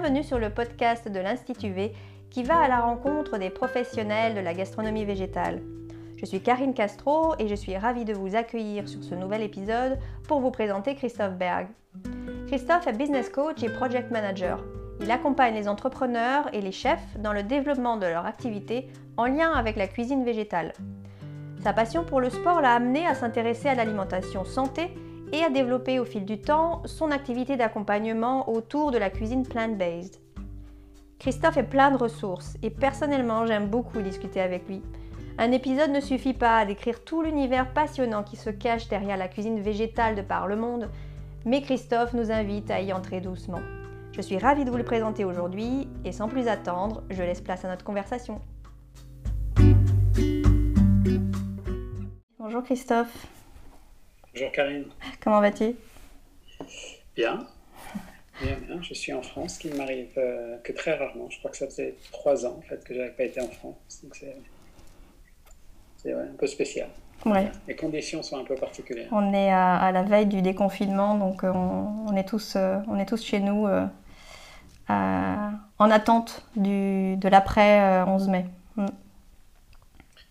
Bienvenue sur le podcast de l'Institut V qui va à la rencontre des professionnels de la gastronomie végétale. Je suis Karine Castro et je suis ravie de vous accueillir sur ce nouvel épisode pour vous présenter Christophe Berg. Christophe est business coach et project manager. Il accompagne les entrepreneurs et les chefs dans le développement de leur activité en lien avec la cuisine végétale. Sa passion pour le sport l'a amené à s'intéresser à l'alimentation santé et à développer au fil du temps son activité d'accompagnement autour de la cuisine plant-based. Christophe est plein de ressources et personnellement j'aime beaucoup discuter avec lui. Un épisode ne suffit pas à décrire tout l'univers passionnant qui se cache derrière la cuisine végétale de par le monde, mais Christophe nous invite à y entrer doucement. Je suis ravie de vous le présenter aujourd'hui et sans plus attendre, je laisse place à notre conversation. Bonjour Christophe. Bonjour Karine. Comment vas-tu? Bien. Bien, bien. Je suis en France, ce qui ne m'arrive euh, que très rarement. Je crois que ça faisait trois ans en fait, que je n'avais pas été en France. Donc c'est un peu spécial. Ouais. Les conditions sont un peu particulières. On est à, la veille du déconfinement, donc euh, on, est, tous, euh, on est tous chez nous en attente du, de l'après 11 mai. Mm.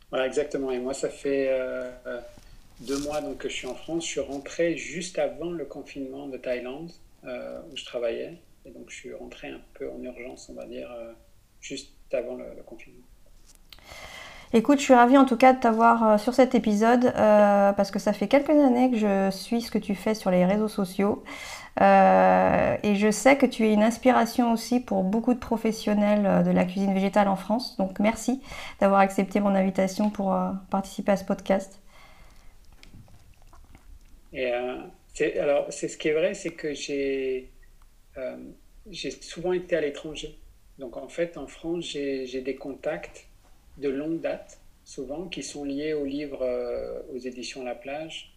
Voilà, exactement. Et moi, ça fait deux mois donc, que je suis en France. Je suis rentré juste avant le confinement de Thaïlande, euh, où je travaillais. Et donc, je suis rentré un peu en urgence, on va dire, euh, juste avant le, confinement. Écoute, je suis ravie en tout cas de t'avoir euh, sur cet épisode parce que ça fait quelques années que je suis ce que tu fais sur les réseaux sociaux et je sais que tu es une inspiration aussi pour beaucoup de professionnels de la cuisine végétale en France. Donc merci d'avoir accepté mon invitation pour participer à ce podcast. Et euh, alors, c'est ce qui est vrai, c'est que j'ai euh, j'ai souvent été à l'étranger. Donc, en fait, en France, j'ai des contacts de longue date, souvent, qui sont liés aux livres euh, aux éditions La Plage.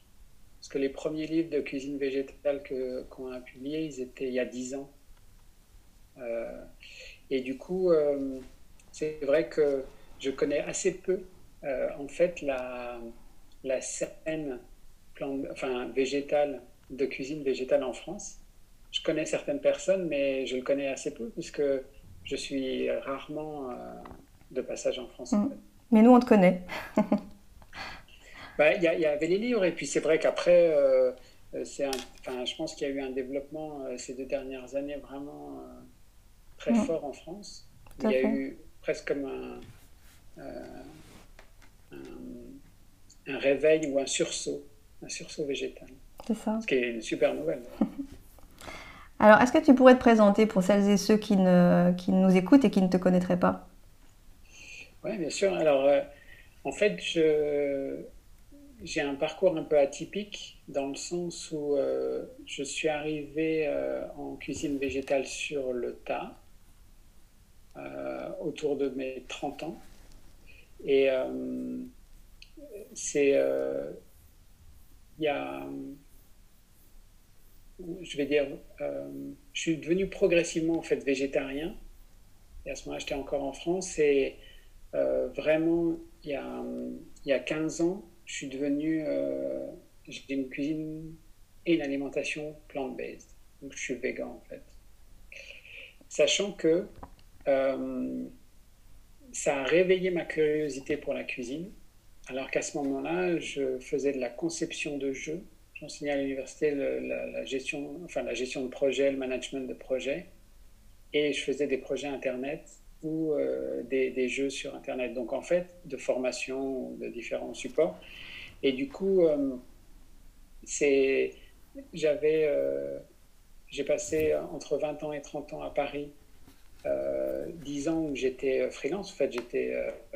Parce que les premiers livres de cuisine végétale qu'on a publiés, ils étaient il y a dix ans. et du coup, c'est vrai que je connais assez peu, en fait, la, la enfin, végétal, de cuisine végétale en France. Je connais certaines personnes, mais je le connais assez peu puisque je suis rarement euh, de passage en France. Mm. Mais nous, on te connaît. Bah, il y, y, avait les livres, et puis c'est vrai qu'après, euh, c'est enfin, je pense qu'il y a eu un développement euh, ces deux dernières années vraiment très mm. fort en France. il y a eu presque comme un, un réveil ou un sursaut un sursaut végétal. C'est ça. Ce qui est une super nouvelle. Alors, est-ce que tu pourrais te présenter pour celles et ceux qui, ne, qui nous écoutent et qui ne te connaîtraient pas? Oui, bien sûr. Alors, euh, en fait, j'ai un parcours un peu atypique dans le sens où euh, je suis arrivé euh, en cuisine végétale sur le tas autour de mes 30 ans. Et c'est il y a, je vais dire, euh, je suis devenu progressivement en fait végétarien. Et à ce moment-là, j'étais encore en France et euh, vraiment, il y, a, il y a 15 ans, je suis devenu, euh, j'ai une cuisine et une alimentation plant-based. Donc, je suis végan en fait. Sachant que ça a réveillé ma curiosité pour la cuisine alors qu'à ce moment-là, je faisais de la conception de jeux. J'enseignais à l'université la, gestion, enfin, la gestion de projet, le management de projet. Et je faisais des projets Internet ou euh, des, jeux sur Internet. Donc, en fait, de formation de différents supports. Et du coup, euh, c'est, euh, j'ai passé entre 20 ans et 30 ans à Paris. 10 ans où j'étais freelance. En fait, j'étais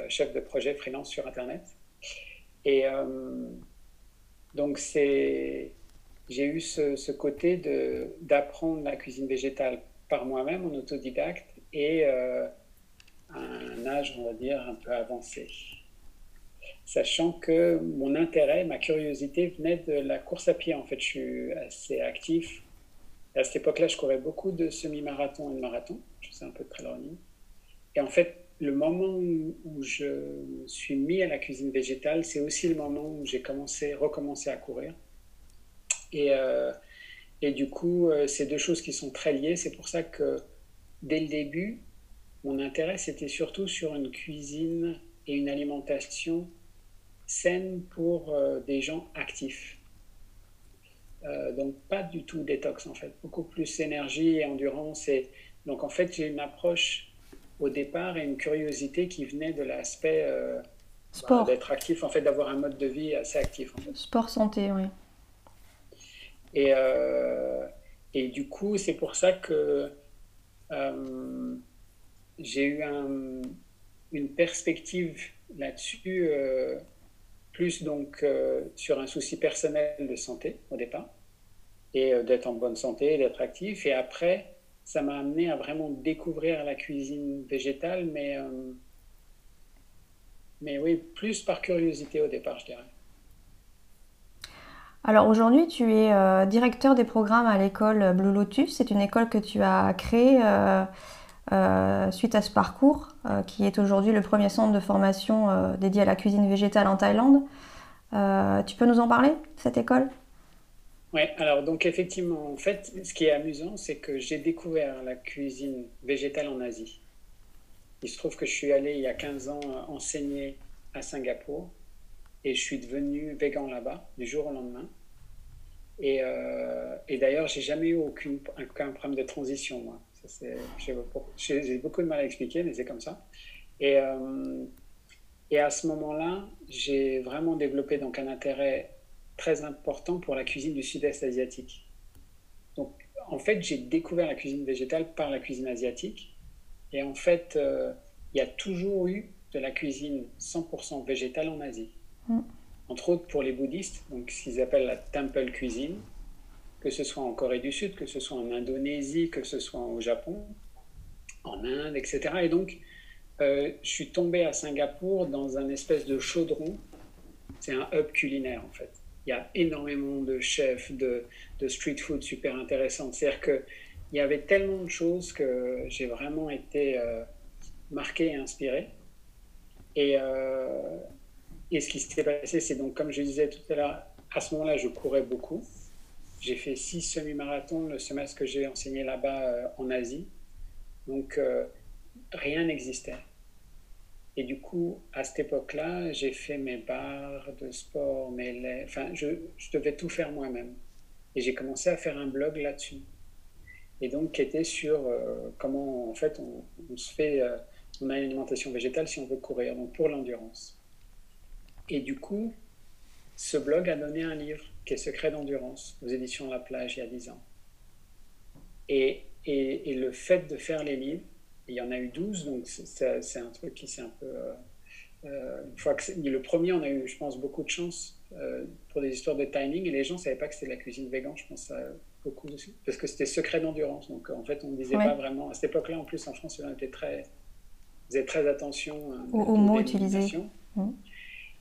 chef de projet freelance sur Internet. Et euh, donc, j'ai eu ce, côté d'apprendre la cuisine végétale par moi-même en autodidacte et euh, à un âge, on va dire, un peu avancé. Sachant que mon intérêt, ma curiosité venait de la course à pied. En fait, je suis assez actif. à cette époque-là, je courais beaucoup de semi-marathon et de marathon. Je faisais un peu de trail running. Et en fait, le moment où je me suis mis à la cuisine végétale, c'est aussi le moment où j'ai commencé, recommencé à courir. Et, euh, et du coup, euh, c'est deux choses qui sont très liées. C'est pour ça que dès le début, mon intérêt, c'était surtout sur une cuisine et une alimentation saine pour euh, des gens actifs. Donc pas du tout détox en fait, beaucoup plus énergie et endurance. Et... Donc en fait j'ai une approche au départ et une curiosité qui venait de l'aspect euh, bah, d'être actif, en fait d'avoir un mode de vie assez actif. En fait. Sport santé, oui. Et, et du coup c'est pour ça que j'ai eu un, une perspective là-dessus plus donc euh, sur un souci personnel de santé au départ, et euh, d'être en bonne santé, d'être actif. Et après, ça m'a amené à vraiment découvrir la cuisine végétale, mais, euh, mais oui, plus par curiosité au départ, je dirais. Alors aujourd'hui, tu es directeur des programmes à l'école Blue Lotus. C'est une école que tu as créée euh, suite à ce parcours, euh, qui est aujourd'hui le premier centre de formation euh, dédié à la cuisine végétale en Thaïlande. tu peux nous en parler, cette école? Oui, alors donc effectivement, en fait, ce qui est amusant, c'est que j'ai découvert la cuisine végétale en Asie. Il se trouve que je suis allé il y a 15 ans enseigner à Singapour et je suis devenu végan là-bas du jour au lendemain. Et, et d'ailleurs, j'ai jamais eu aucun problème de transition, moi. J'ai beaucoup de mal à expliquer, mais c'est comme ça. Et, euh, et à ce moment-là, j'ai vraiment développé donc un intérêt très important pour la cuisine du sud-est asiatique. Donc, en fait, j'ai découvert la cuisine végétale par la cuisine asiatique. Et en fait, euh, il y a toujours eu de la cuisine 100% végétale en Asie. Mm. Entre autres pour les bouddhistes, donc ce qu'ils appellent la temple cuisine, que ce soit en Corée du Sud, que ce soit en Indonésie, que ce soit au Japon, en Inde, etc. Et donc, euh, je suis tombé à Singapour dans un espèce de chaudron. C'est un hub culinaire, en fait. Il y a énormément de chefs, de, street food super intéressants. C'est-à-dire qu'il y avait tellement de choses que j'ai vraiment été euh, marqué et inspiré. Et, euh, ce qui s'est passé, c'est donc, comme je disais tout à l'heure, à ce moment-là, je courais beaucoup. J'ai fait six semi-marathons le semestre que j'ai enseigné là-bas euh, en Asie. Donc, rien n'existait. Et du coup, à cette époque-là, j'ai fait mes barres de sport, mes Enfin, je, devais tout faire moi-même. Et j'ai commencé à faire un blog là-dessus. Et donc, qui était sur euh, comment, en fait, on, se fait. on a une alimentation végétale si on veut courir, donc pour l'endurance. Et du coup, ce blog a donné un livre qui est Secret d'endurance aux éditions La Plage il y a 10 ans. Et, et, le fait de faire les livres, il y en a eu 12, donc c'est un truc qui s'est un peu... Euh, euh, une fois que le premier, on a eu, je pense, beaucoup de chance euh, pour des histoires de timing, et les gens ne savaient pas que c'était de la cuisine végane, je pense, beaucoup aussi, parce que c'était secret d'endurance. Donc en fait, on ne disait pas vraiment... À cette époque-là, en plus, en France, on était très... faisaient très attention aux, mots utilisés.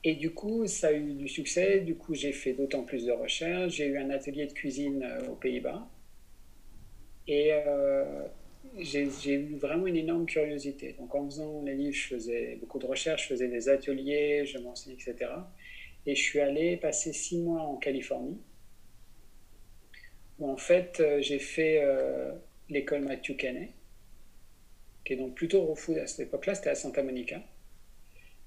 Et du coup, ça a eu du succès. Du coup, j'ai fait d'autant plus de recherches. J'ai eu un atelier de cuisine aux Pays-Bas. Et j'ai eu vraiment une énorme curiosité. Donc, en faisant les livres, je faisais beaucoup de recherches, je faisais des ateliers, je m'enseignais, etc. Et je suis allé passer six mois en Californie, où en fait, euh, j'ai fait l'école Matthew qui est donc plutôt food à cette époque-là, c'était à Santa Monica.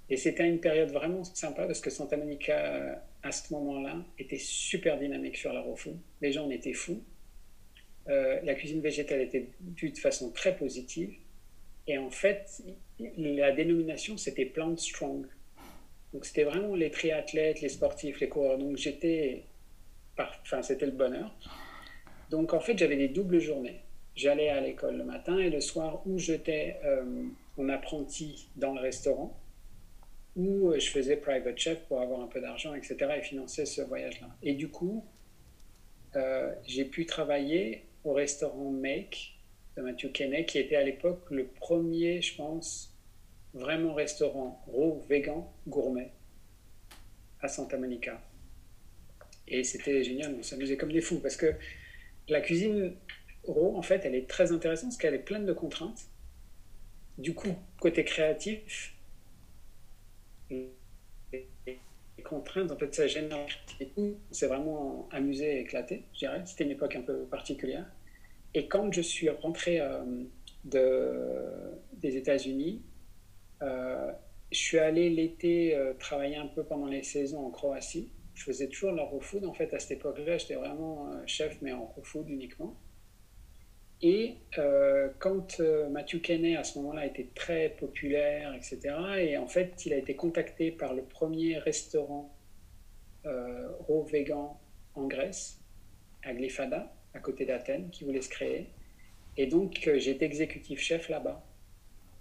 Et c'était une période vraiment sympa parce que Santa Monica, à ce moment-là, était super dynamique sur la food. Les gens en étaient fous. Euh, la cuisine végétale était vue de façon très positive. Et en fait, la dénomination, c'était Plant Strong. Donc c'était vraiment les triathlètes, les sportifs, les coureurs. Donc j'étais... Enfin, c'était le bonheur. Donc en fait, j'avais des doubles journées. J'allais à l'école le matin et le soir où j'étais euh, apprenti dans le restaurant où euh, je faisais private chef pour avoir un peu d'argent, etc., et financer ce voyage-là. Et du coup, euh, j'ai pu travailler au restaurant Make de Matthew Kenney, qui était à l'époque le premier, je pense, vraiment restaurant raw, vegan, gourmet à Santa Monica. Et c'était génial, on s'amusait comme des fous, parce que la cuisine raw, en fait, elle est très intéressante, parce qu'elle est pleine de contraintes. Du coup, côté créatif, les contraintes, en fait, ça génère C'est vraiment amusé et éclaté, je dirais. C'était une époque un peu particulière. Et quand je suis rentré euh, de, des États-Unis. je suis allé l'été travailler un peu pendant les saisons en Croatie. Je faisais toujours le raw food en fait à cette époque-là. J'étais vraiment chef mais en raw food uniquement. Et euh, quand euh, Matthew Kenney, à ce moment-là, était très populaire, etc., et en fait, il a été contacté par le premier restaurant euh, raw vegan en Grèce, à Glyphada, à côté d'Athènes, qui voulait se créer. Et donc, euh, j'étais exécutif chef là-bas.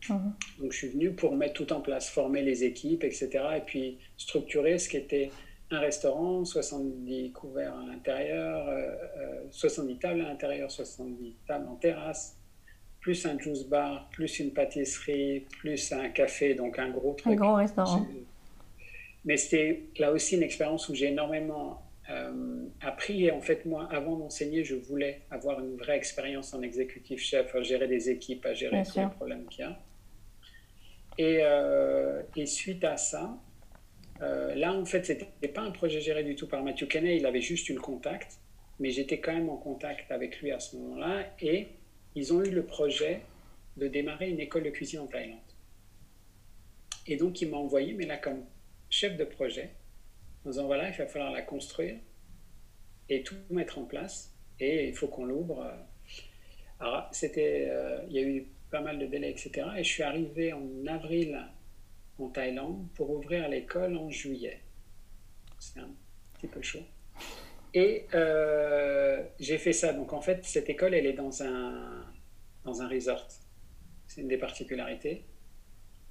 Mhm. Donc, je suis venu pour mettre tout en place, former les équipes, etc., et puis structurer ce qui était un restaurant, 70 couverts à l'intérieur, 70 euh, euh, tables à l'intérieur, 70 tables en terrasse, plus un juice bar, plus une pâtisserie, plus un café, donc un gros truc. Un grand restaurant. Mais c'était là aussi une expérience où j'ai énormément euh, appris. Et en fait, moi, avant d'enseigner, je voulais avoir une vraie expérience en exécutif chef, à gérer des équipes, à gérer tous les problèmes qu'il y a. Et, et suite à ça, euh, là, en fait, ce n'était pas un projet géré du tout par Matthew Kenney, il avait juste eu le contact, mais j'étais quand même en contact avec lui à ce moment-là, et ils ont eu le projet de démarrer une école de cuisine en Thaïlande. Et donc, il m'a envoyé, mais là, comme chef de projet, en disant voilà, il va falloir la construire et tout mettre en place, et il faut qu'on l'ouvre. Alors, c'était, euh, il y a eu pas mal de délais, etc. Et je suis arrivé en avril en Thaïlande pour ouvrir l'école en juillet. C'est un petit peu chaud. Et euh, j'ai fait ça. Donc en fait, cette école, elle est dans un, dans un resort. C'est une des particularités.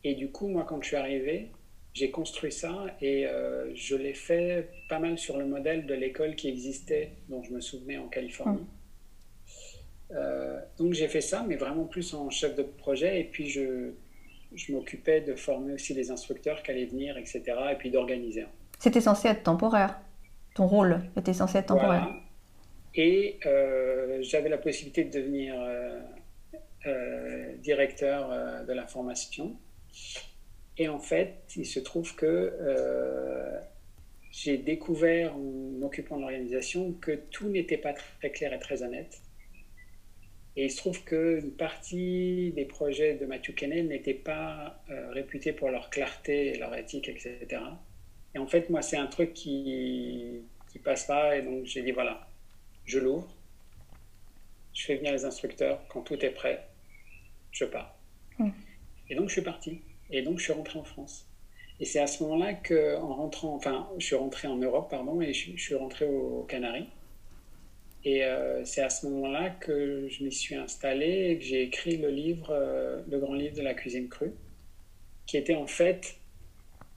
Et du coup, moi, quand je suis arrivé, j'ai construit ça et euh, je l'ai fait pas mal sur le modèle de l'école qui existait, dont je me souvenais en Californie. Hum. Euh, donc j'ai fait ça, mais vraiment plus en chef de projet. Et puis je, je m'occupais de former aussi les instructeurs qui allaient venir, etc. Et puis d'organiser. C'était censé être temporaire. Ton rôle était censé être temporaire. Et euh, j'avais la possibilité de devenir euh, euh, directeur de la formation. Et en fait, il se trouve que j'ai découvert en m'occupant de l'organisation que tout n'était pas très clair et très honnête et il se trouve qu'une partie des projets de Matthew Kennel n'étaient pas euh, réputés pour leur clarté, leur éthique, etc. Et en fait, moi, c'est un truc qui ne passe pas. Et donc, j'ai dit, voilà, je l'ouvre. Je fais venir les instructeurs. Quand tout est prêt, je pars. Hmm. Et donc, je suis parti. Et donc, je suis rentré en France. Et c'est à ce moment-là qu'en rentrant, enfin, je suis rentré en Europe, pardon, et je, suis rentré aux Canaries. Et euh, c'est à ce moment-là que je m'y suis installé et que j'ai écrit le livre, euh, le grand livre de la cuisine crue, qui était en fait,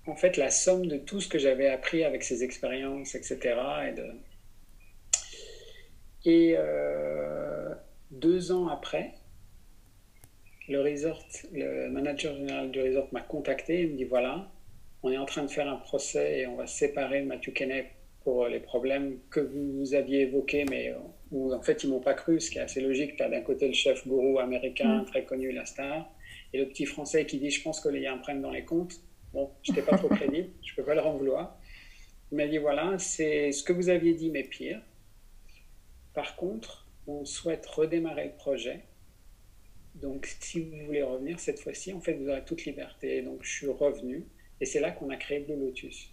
en fait la somme de tout ce que j'avais appris avec ces expériences, etc. Et, euh, deux ans après, le resort, le manager général du resort m'a contacté et me dit voilà, on est en train de faire un procès et on va séparer Matthew Kenneth pour les problèmes que vous aviez évoqués, mais où en fait ils m'ont pas cru, ce qui est assez logique. Tu as d'un côté le chef gourou américain mm. très connu, la star, et le petit français qui dit Je pense qu'il y a un problème dans les comptes. Bon, je n'étais pas trop crédible, je ne peux pas le renvouloir. Il m'a dit Voilà, c'est ce que vous aviez dit, mais pire. Par contre, on souhaite redémarrer le projet. Donc, si vous voulez revenir cette fois-ci, en fait, vous aurez toute liberté. Donc, je suis revenu. Et c'est là qu'on a créé Blue Lotus.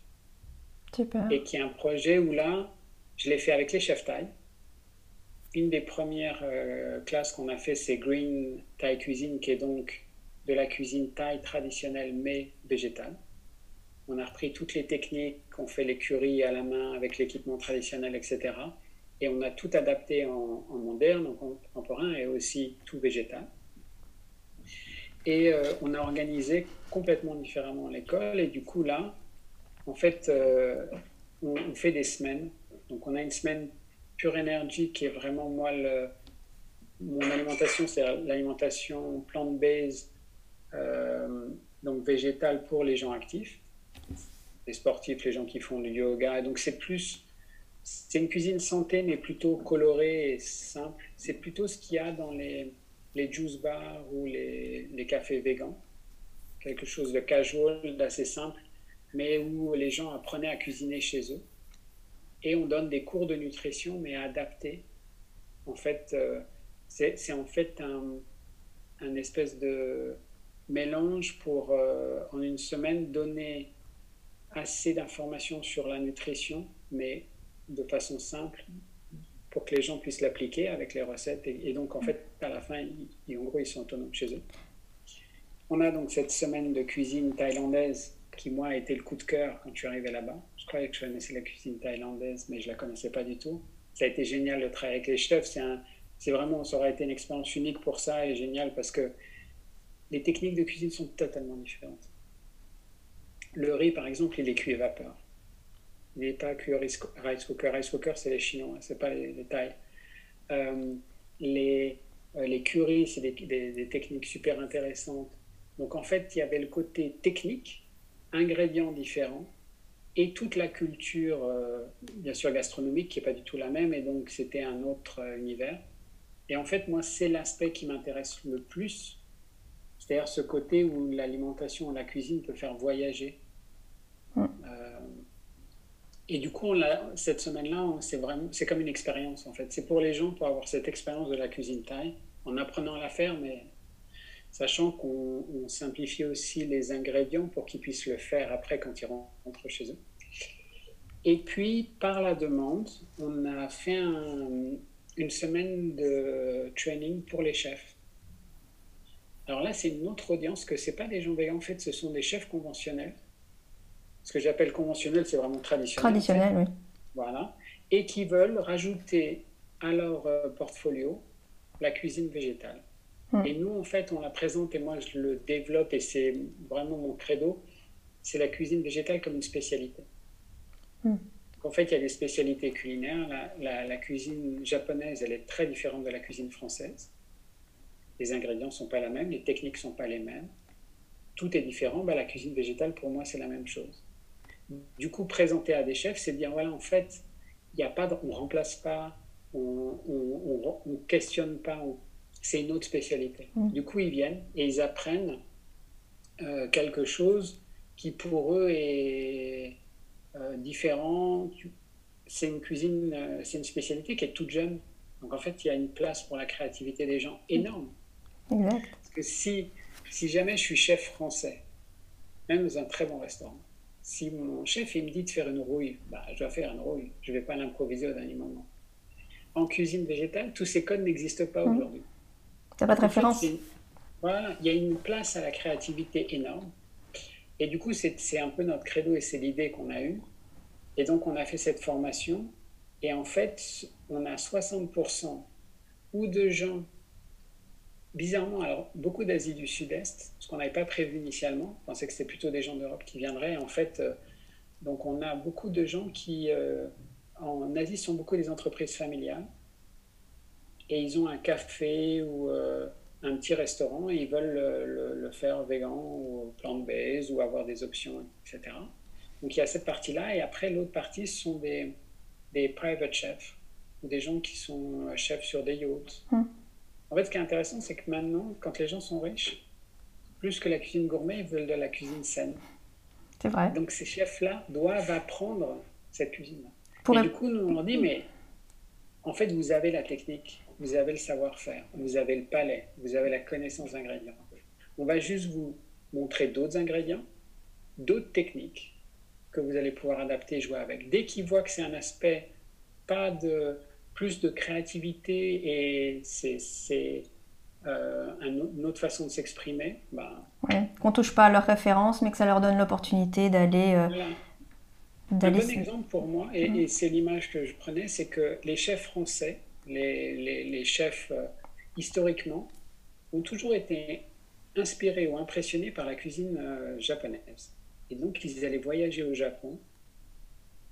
Et qui est un projet où là, je l'ai fait avec les chefs Thai. Une des premières euh, classes qu'on a fait, c'est Green Thai Cuisine, qui est donc de la cuisine thaï traditionnelle mais végétale. On a repris toutes les techniques, on fait les curries à la main avec l'équipement traditionnel, etc. Et on a tout adapté en, moderne, en contemporain et aussi tout végétal. Et euh, on a organisé complètement différemment l'école. Et du coup, là, en fait, euh, on, fait des semaines. Donc, on a une semaine pure énergie qui est vraiment, moi, mon alimentation, c'est l'alimentation plant-based, euh, donc végétale pour les gens actifs, les sportifs, les gens qui font du yoga. donc, c'est plus, c'est une cuisine santé, mais plutôt colorée et simple. C'est plutôt ce qu'il y a dans les, les juice bars ou les, les cafés végans. Quelque chose de casual, d'assez simple mais où les gens apprenaient à cuisiner chez eux. Et on donne des cours de nutrition, mais adaptés. En fait, euh, c'est en fait un, un espèce de mélange pour, euh, en une semaine, donner assez d'informations sur la nutrition, mais de façon simple, pour que les gens puissent l'appliquer avec les recettes. Et, donc, en fait, à la fin, ils, en gros, ils sont autonomes chez eux. On a donc cette semaine de cuisine thaïlandaise qui, moi, a été le coup de cœur quand je suis arrivé là-bas. Je croyais que je connaissais la cuisine thaïlandaise, mais je la connaissais pas du tout. Ça a été génial de travailler avec les chefs. C'est vraiment, ça aurait été une expérience unique pour ça et génial parce que les techniques de cuisine sont totalement différentes. Le riz, par exemple, il est cuit à vapeur. Il n'est pas cuit au rice cooker. Rice cooker, c'est les Chinois, c'est pas les, les Thaïs. Euh, les, euh, les curries, c'est des, techniques super intéressantes. Donc en fait, il y avait le côté technique, ingrédients différents, et toute la culture, euh, bien sûr gastronomique, qui n'est pas du tout la même, et donc c'était un autre univers. Et en fait, moi, c'est l'aspect qui m'intéresse le plus, c'est-à-dire ce côté où l'alimentation, la cuisine peut faire voyager. Euh, et du coup, cette semaine-là, c'est vraiment, c'est comme une expérience en fait. C'est pour les gens pour avoir cette expérience de la cuisine thaï, en apprenant à la faire, mais sachant qu'on simplifie aussi les ingrédients pour qu'ils puissent le faire après quand ils rentrent chez eux. Et puis, par la demande, on a fait un, une semaine de training pour les chefs. Alors là, c'est une autre audience que ce pas des gens végans, en fait, ce sont des chefs conventionnels. Ce que j'appelle conventionnel, c'est vraiment traditionnel. Traditionnel, oui. Voilà. Et qui veulent rajouter à leur euh, portfolio la cuisine végétale. Et nous, en fait, on la présente et moi, je le développe et c'est vraiment mon credo. C'est la cuisine végétale comme une spécialité. En fait, il y a des spécialités culinaires. La, cuisine japonaise, elle est très différente de la cuisine française. Les ingrédients ne sont pas les mêmes, les techniques ne sont pas les mêmes. Tout est différent. Bah, la cuisine végétale, pour moi, c'est la même chose. Du coup, présenter à des chefs, c'est dire, voilà, en fait, il y a pas on ne remplace pas, on ne questionne pas, c'est une autre spécialité. Mm. Du coup, ils viennent et ils apprennent euh, quelque chose qui pour eux est euh, différent. C'est une cuisine, euh, c'est une spécialité qui est toute jeune. Donc en fait, il y a une place pour la créativité des gens énorme. Parce que si, si jamais je suis chef français, même dans un très bon restaurant, si mon chef il me dit de faire une rouille, bah, je dois faire une rouille. Je ne vais pas l'improviser au dernier moment. En cuisine végétale, tous ces codes n'existent pas mmh. aujourd'hui. Tu n'as pas de référence Voilà, il y a une place à la créativité énorme. Et du coup, c'est un peu notre credo et c'est l'idée qu'on a eue. Et donc, on a fait cette formation. Et en fait, on a 60% ou de gens, bizarrement, alors beaucoup d'Asie du Sud-Est, ce qu'on n'avait pas prévu initialement. On pensait que c'était plutôt des gens d'Europe qui viendraient. En fait, euh, donc on a beaucoup de gens qui, euh, en Asie, sont beaucoup des entreprises familiales. Et ils ont un café ou. Euh, un petit restaurant et ils veulent le, faire vegan ou plant-based ou avoir des options, etc. Donc il y a cette partie-là et après l'autre partie ce sont des, des private chefs ou des gens qui sont euh, chefs sur des yachts. Hum. En fait, ce qui est intéressant, c'est que maintenant, quand les gens sont riches, plus que la cuisine gourmet, ils veulent de la cuisine saine. C'est vrai. Donc ces chefs-là doivent apprendre cette cuisine-là. Et du coup, nous on leur dit, mais en fait, vous avez la technique, vous avez le savoir-faire, vous avez le palais, vous avez la connaissance d'ingrédients. On va juste vous montrer d'autres ingrédients, d'autres techniques que vous allez pouvoir adapter et jouer avec. Dès qu'ils voient que c'est un aspect, pas de plus de créativité et c'est euh, une autre façon de s'exprimer. Bah, ouais, qu'on touche pas à leurs références, mais que ça leur donne l'opportunité d'aller. Euh, un bon exemple pour moi, et, et c'est l'image que je prenais, c'est que les chefs français les, chefs, euh, historiquement, ont toujours été inspirés ou impressionnés par la cuisine euh, japonaise. Et donc, ils allaient voyager au Japon.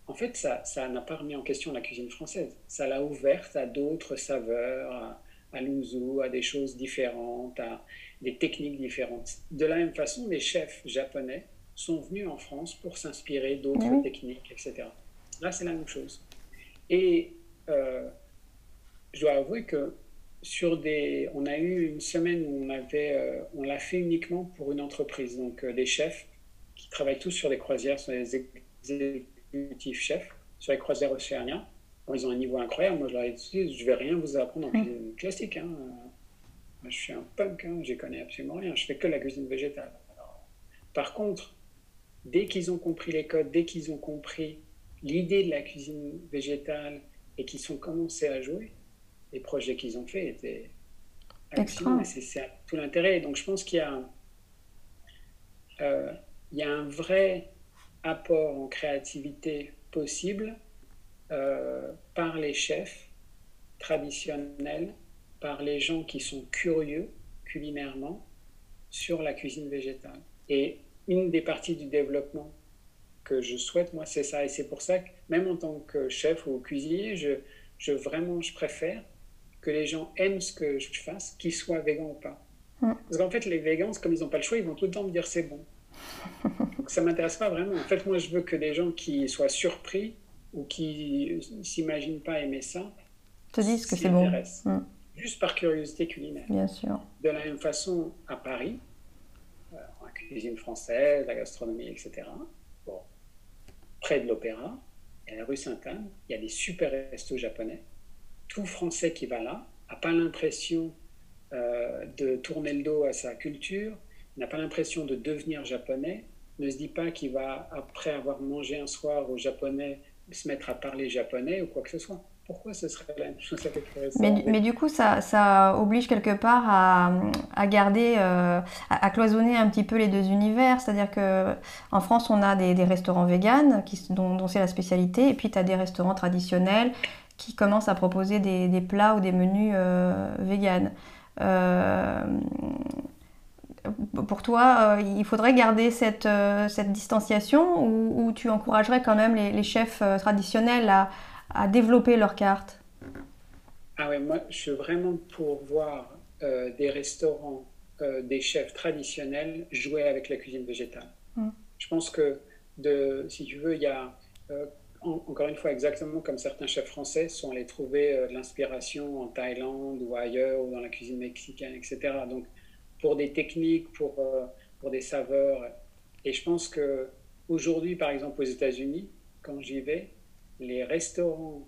En fait, ça, ça n'a pas remis en question la cuisine française. Ça l'a ouverte à d'autres saveurs, à, à l'uzu, à des choses différentes, à des techniques différentes. De la même façon, les chefs japonais sont venus en France pour s'inspirer d'autres techniques, etc. Là, c'est la même chose. Et euh, je dois avouer que sur des, on a eu une semaine où on avait, euh, on l'a fait uniquement pour une entreprise, donc euh, des chefs qui travaillent tous sur des croisières, sont des exécutifs chefs sur les croisières océaniennes. ils ont un niveau incroyable. Moi, je leur ai dit, je vais rien vous apprendre en cuisine classique. Hein. je suis un punk, hein, j'y connais absolument rien, je fais que la cuisine végétale. par contre, dès qu'ils ont compris les codes, dès qu'ils ont compris l'idée de la cuisine végétale et qu'ils sont commencés à jouer, les projets qu'ils ont faits étaient hallucinants. C'est tout l'intérêt. Donc je pense qu'il y a, euh, il y a un vrai apport en créativité possible euh, par les chefs traditionnels, par les gens qui sont curieux culinairement sur la cuisine végétale. Et une des parties du développement que je souhaite, moi, c'est ça. Et c'est pour ça que, même en tant que chef ou cuisinier, je, je vraiment, je préfère que les gens aiment ce que je fasse, qu'ils soient végans ou pas. Mm. Parce qu'en fait, les végans, comme ils n'ont pas le choix, ils vont tout le temps me dire c'est bon. Donc, ça m'intéresse pas vraiment. En fait, moi, je veux que des gens qui soient surpris ou qui s'imaginent pas aimer ça te disent que c'est bon. Mm. Juste par curiosité culinaire. Bien sûr. De la même façon, à Paris, euh, la cuisine française, la gastronomie, etc. Bon, près de l'opéra, à la rue Sainte-Anne, il y a des super restos japonais. Tout Français qui va là n'a pas l'impression euh, de tourner le dos à sa culture, n'a pas l'impression de devenir japonais, ne se dit pas qu'il va, après avoir mangé un soir au japonais, se mettre à parler japonais ou quoi que ce soit. Pourquoi ce serait la même chose mais, du coup, ça, ça, oblige quelque part à, à garder, euh, à, cloisonner un petit peu les deux univers. C'est-à-dire qu'en France, on a des, restaurants véganes dont, dont c'est la spécialité, et puis tu as des restaurants traditionnels qui commencent à proposer des, des plats ou des menus euh, véganes. Euh, pour toi, euh, il faudrait garder cette, euh, cette distanciation ou, tu encouragerais quand même les, chefs traditionnels à, à, développer leur carte Ah oui, moi je suis vraiment pour voir des restaurants, des chefs traditionnels jouer avec la cuisine végétale. Hum. Je pense que, de, si tu veux, il y a, encore une fois, exactement comme certains chefs français sont allés trouver de l'inspiration en Thaïlande ou ailleurs, ou dans la cuisine mexicaine, etc. Donc, pour des techniques, pour, euh, pour des saveurs. Et je pense que aujourd'hui, par exemple aux États-Unis, quand j'y vais, les restaurants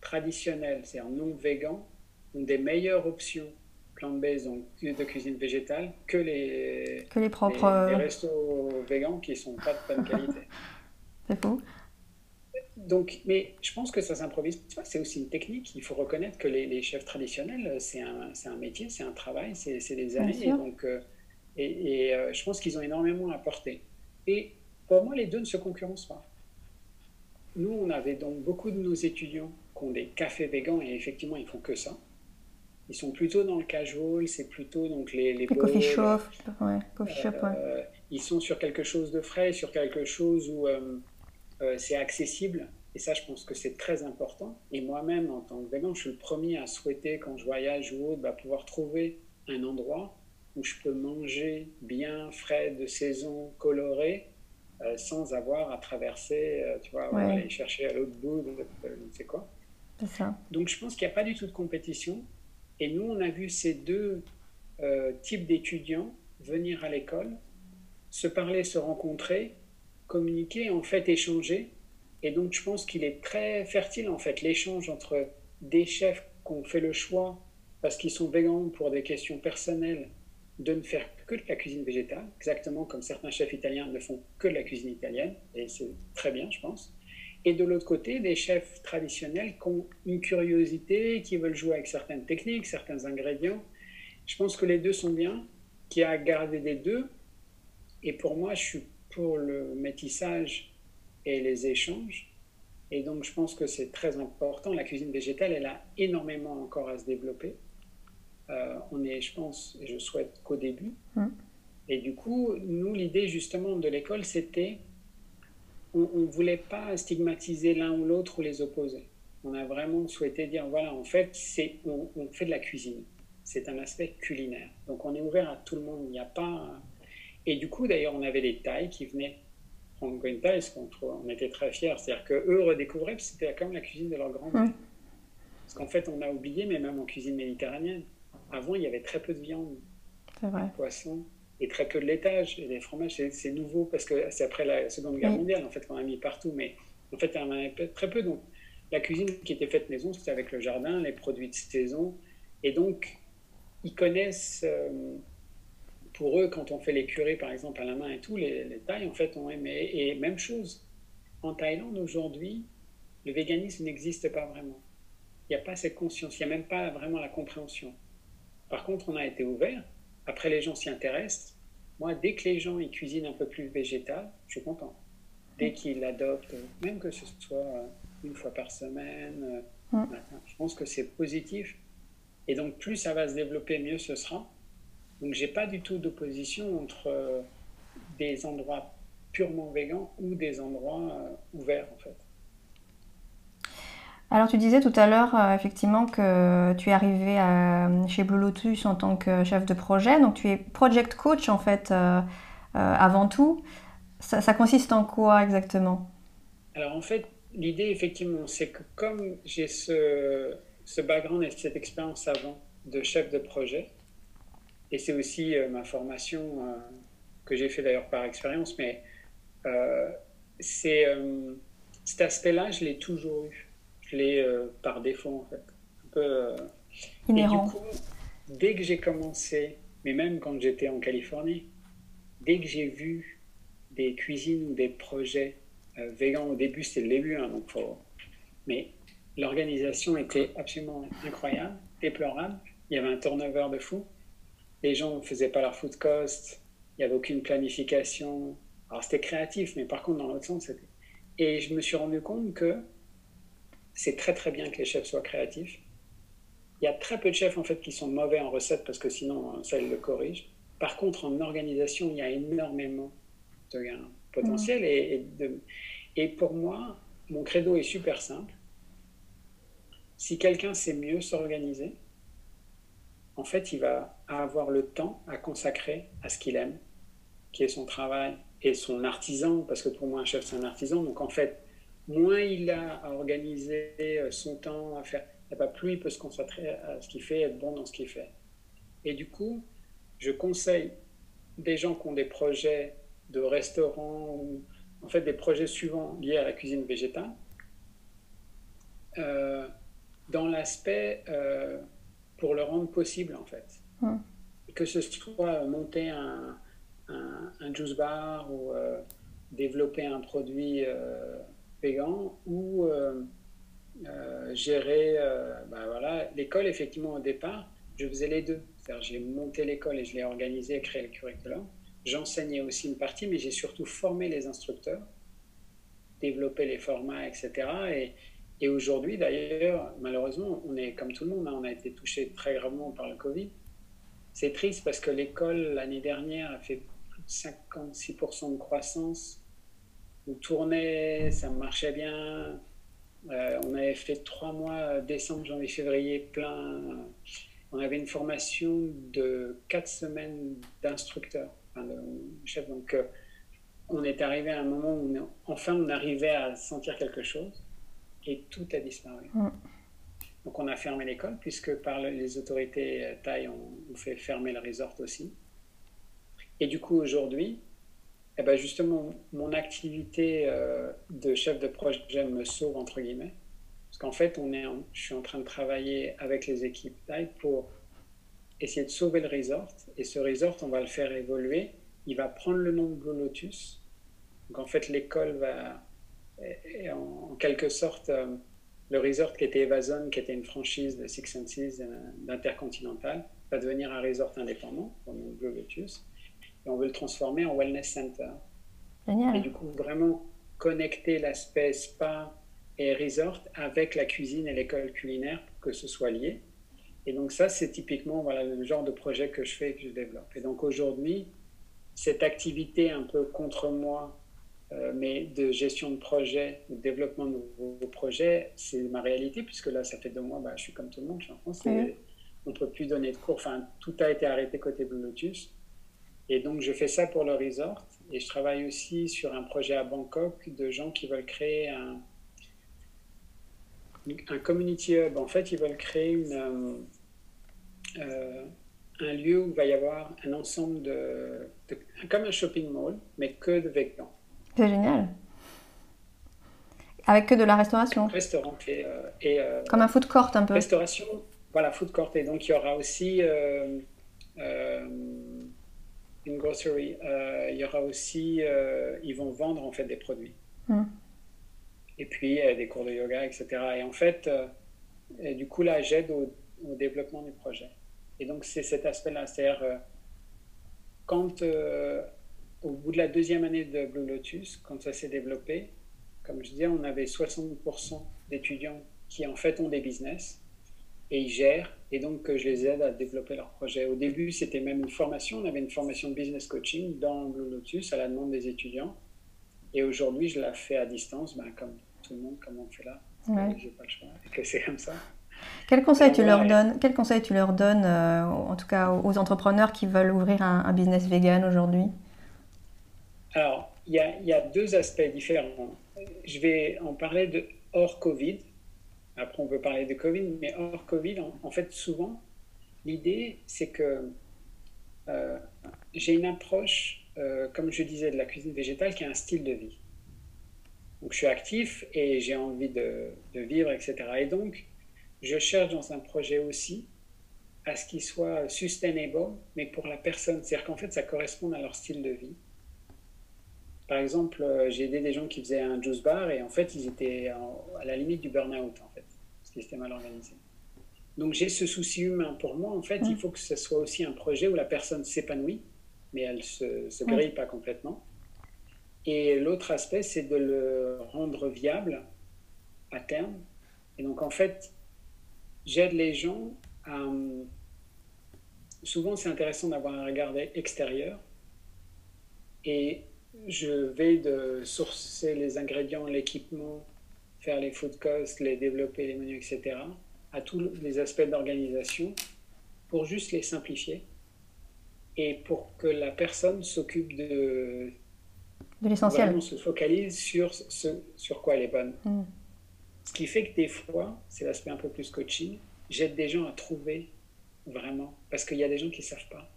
traditionnels, c'est-à-dire non végan, ont des meilleures options plant-based, donc de cuisine végétale, que les, que les propres les, restos végans qui ne sont pas de bonne qualité. c'est faux. Donc, mais je pense que ça s'improvise C'est aussi une technique. Il faut reconnaître que les, chefs traditionnels, c'est un, un, métier, c'est un travail, c'est des années. Et, donc, euh, et, euh, je pense qu'ils ont énormément à apporté. Et pour moi, les deux ne se concurrencent pas. Nous, on avait donc beaucoup de nos étudiants qui ont des cafés végans et effectivement, ils font que ça. Ils sont plutôt dans le casual, c'est plutôt donc les, les, coffee shop, ouais, coffee shop, euh, Ils sont sur quelque chose de frais, sur quelque chose où euh, c'est accessible. Et ça, je pense que c'est très important. Et moi-même, en tant que végan, je suis le premier à souhaiter, quand je voyage ou autre, bah, pouvoir trouver un endroit où je peux manger bien, frais, de saison, coloré, euh, sans avoir à traverser, euh, tu vois, aller chercher à l'autre bout je ne sais quoi. Ça. Donc je pense qu'il n'y a pas du tout de compétition. Et nous, on a vu ces deux types d'étudiants venir à l'école, se parler, se rencontrer, communiquer, en fait échanger. Et donc je pense qu'il est très fertile en fait l'échange entre des chefs qui ont fait le choix parce qu'ils sont végans pour des questions personnelles de ne faire que de la cuisine végétale, exactement comme certains chefs italiens ne font que de la cuisine italienne, et c'est très bien, je pense. Et de l'autre côté, des chefs traditionnels qui ont une curiosité, qui veulent jouer avec certaines techniques, certains ingrédients. Je pense que les deux sont bien, qui a gardé des deux. Et pour moi, je suis pour le métissage et les échanges. Et donc, je pense que c'est très important. La cuisine végétale, elle a énormément encore à se développer. Euh, on est, je pense, et je souhaite qu'au début. Mm. Et du coup, nous, l'idée justement de l'école, c'était, on ne voulait pas stigmatiser l'un ou l'autre ou les opposer. On a vraiment souhaité dire, voilà, en fait, c'est, on, on fait de la cuisine. C'est un aspect culinaire. Donc, on est ouvert à tout le monde. Il n'y a pas et du coup, d'ailleurs, on avait des tailles qui venaient prendre qu'on on était très fiers. C'est-à-dire qu'eux redécouvraient, que c'était comme la cuisine de leur grand-mère. Mmh. Parce qu'en fait, on a oublié, mais même en cuisine méditerranéenne, avant, il y avait très peu de viande, de poisson, et très peu de laitage. Et les fromages, c'est nouveau, parce que c'est après la Seconde Guerre mondiale, en fait, qu'on a mis partout. Mais en fait, il y en avait très peu. Donc, la cuisine qui était faite maison, c'était avec le jardin, les produits de saison. Et donc, ils connaissent, pour eux, quand on fait les curés, par exemple, à la main et tout, les, les tailles, en fait, on aimé. Et même chose, en Thaïlande, aujourd'hui, le véganisme n'existe pas vraiment. Il n'y a pas cette conscience, il n'y a même pas vraiment la compréhension. Par contre, on a été ouvert. Après, les gens s'y intéressent. Moi, dès que les gens ils cuisinent un peu plus végétal, je suis content. Dès qu'ils l'adoptent, même que ce soit euh, une fois par semaine, euh, mm. je pense que c'est positif. Et donc, plus ça va se développer, mieux ce sera. Donc, j'ai pas du tout d'opposition entre euh, des endroits purement végans ou des endroits ouverts, en fait. Alors tu disais tout à l'heure euh, effectivement que tu es arrivé chez Blue Lotus en tant que chef de projet, donc tu es project coach en fait euh, euh, avant tout. Ça, consiste en quoi exactement? Alors en fait l'idée effectivement c'est que comme j'ai ce, ce, background et cette expérience avant de chef de projet, et c'est aussi ma formation que j'ai fait d'ailleurs par expérience, mais c'est cet aspect-là je l'ai toujours eu euh, par défaut, en fait. Un peu, euh, Et du coup, dès que j'ai commencé, mais même quand j'étais en Californie, dès que j'ai vu des cuisines ou des projets euh, végans, au début c'était le début, hein, donc mais l'organisation était absolument incroyable, déplorable. Il y avait un turnover de fou. Les gens ne faisaient pas leur food cost, il n'y avait aucune planification. Alors c'était créatif, mais par contre, dans l'autre sens, c'était. Et je me suis rendu compte que c'est très très bien que les chefs soient créatifs. Il y a très peu de chefs en fait qui sont mauvais en recette parce que sinon ça ils le corrigent. Par contre, en organisation, il y a énormément de gains potentiels. Et, et, pour moi, mon credo est super simple. Si quelqu'un sait mieux s'organiser, en fait, il va avoir le temps à consacrer à ce qu'il aime, qui est son travail et son artisan, parce que pour moi, un chef, c'est un artisan. Donc, en fait, moins il a à organiser euh, son temps, à faire, pas plus il peut se concentrer à ce qu'il fait, être bon dans ce qu'il fait. Et du coup, je conseille des gens qui ont des projets de restaurants ou en fait des projets suivants liés à la cuisine végétale, euh, dans l'aspect euh, pour le rendre possible en fait. Que ce soit monter un, un, juice bar ou développer un produit végan ou euh, euh, gérer euh, ben voilà, l'école, effectivement, au départ, je faisais les deux. C'est-à-dire, j'ai monté l'école et je l'ai organisée et créé le curriculum. J'enseignais aussi une partie, mais j'ai surtout formé les instructeurs, développé les formats, etc. Et, et aujourd'hui, d'ailleurs, malheureusement, on est comme tout le monde, hein, on a été touché très gravement par le Covid. C'est triste parce que l'école, l'année dernière, a fait plus de 56% de croissance on tournait, ça marchait bien. Euh, on avait fait trois mois, décembre, janvier, février, plein. On avait une formation de quatre semaines d'instructeur, enfin de chef. Donc, euh, on est arrivé à un moment où, enfin, on arrivait à sentir quelque chose et tout a disparu. Mm. Donc, on a fermé l'école puisque par les autorités thaï, on, on fait fermer le resort aussi. Et du coup, aujourd'hui, eh ben justement, mon activité euh, de chef de projet me sauve, entre guillemets. Parce qu'en fait, on est je suis en train de travailler avec les équipes TAI pour essayer de sauver le resort. Et ce resort, on va le faire évoluer. Il va prendre le nom de Blue Lotus. Donc en fait, l'école va, en, quelque sorte, euh, le resort qui était Evazone, qui était une franchise de Six Senses euh, d'Intercontinental, va devenir un resort indépendant, comme Blue Lotus et on veut le transformer en wellness center. Génial. Et du coup, vraiment connecter l'aspect spa et resort avec la cuisine et l'école culinaire pour que ce soit lié. Et donc ça, c'est typiquement voilà, le genre de projet que je fais et que je développe. Et donc aujourd'hui, cette activité un peu contre moi, euh, mais de gestion de projet, de développement de nouveaux projets, c'est ma réalité, puisque là, ça fait deux mois, bah, je suis comme tout le monde, je suis en France, on ne peut plus donner de cours, enfin, tout a été arrêté côté Blue Lotus. Et donc, je fais ça pour le resort. Et je travaille aussi sur un projet à Bangkok de gens qui veulent créer un, un community hub. En fait, ils veulent créer une, euh, un lieu où il va y avoir un ensemble de, comme un shopping mall, mais que de vêtements. C'est génial. Avec que de la restauration. Restaurant et, euh, comme un food court un peu. Restauration Voilà, food court. Et donc, il y aura aussi une grocery. il y aura aussi, ils vont vendre en fait des produits. Hmm. Et puis, des cours de yoga, etc. Et en fait, et du coup, là, j'aide au, au, développement du projet. Et donc, c'est cet aspect-là. C'est-à-dire, quand au bout de la deuxième année de Blue Lotus, quand ça s'est développé, comme je disais, on avait 60% d'étudiants qui en fait ont des business et ils gèrent et donc je les aide à développer leur projet. Au début, c'était même une formation, on avait une formation de business coaching dans Blue Lotus à la demande des étudiants et aujourd'hui, je la fais à distance, ben, comme tout le monde, comme on fait là. Ouais. J'ai pas le choix et que c'est comme ça. Quel conseil, tu leur donnes, quel conseil tu leur donnes, euh, en tout cas aux entrepreneurs qui veulent ouvrir un, un business vegan aujourd'hui? Alors, il y, a, deux aspects différents. Je vais en parler de hors Covid. Après, on peut parler de Covid, mais hors Covid, en, fait, souvent, l'idée, c'est que euh, j'ai une approche, euh, comme je disais, de la cuisine végétale qui est un style de vie. Donc, je suis actif et j'ai envie de, de, vivre, etc. Et donc, je cherche dans un projet aussi à ce qu'il soit sustainable, mais pour la personne. C'est-à-dire qu'en fait, ça correspond à leur style de vie. Par exemple, euh, j'ai aidé des gens qui faisaient un juice bar et en fait, ils étaient à la limite du burn-out, en fait, parce qu'ils étaient mal organisés. Donc, j'ai ce souci humain. Pour moi, en fait, il mm. faut que ce soit aussi un projet où la personne s'épanouit, mais elle ne se, se, grille pas complètement. Et l'autre aspect, c'est de le rendre viable à terme. Et donc, en fait, j'aide les gens à... Souvent, c'est intéressant d'avoir un regard extérieur. Et je vais de sourcer les ingrédients, l'équipement, faire les food costs, les développer, les menus, etc., à tous les aspects d'organisation, pour juste les simplifier et pour que la personne s'occupe de, de l'essentiel. Vraiment se focalise sur ce sur quoi elle est bonne. Mm. Ce qui fait que des fois, c'est l'aspect un peu plus coaching, j'aide des gens à trouver vraiment, parce qu'il y a des gens qui ne savent pas.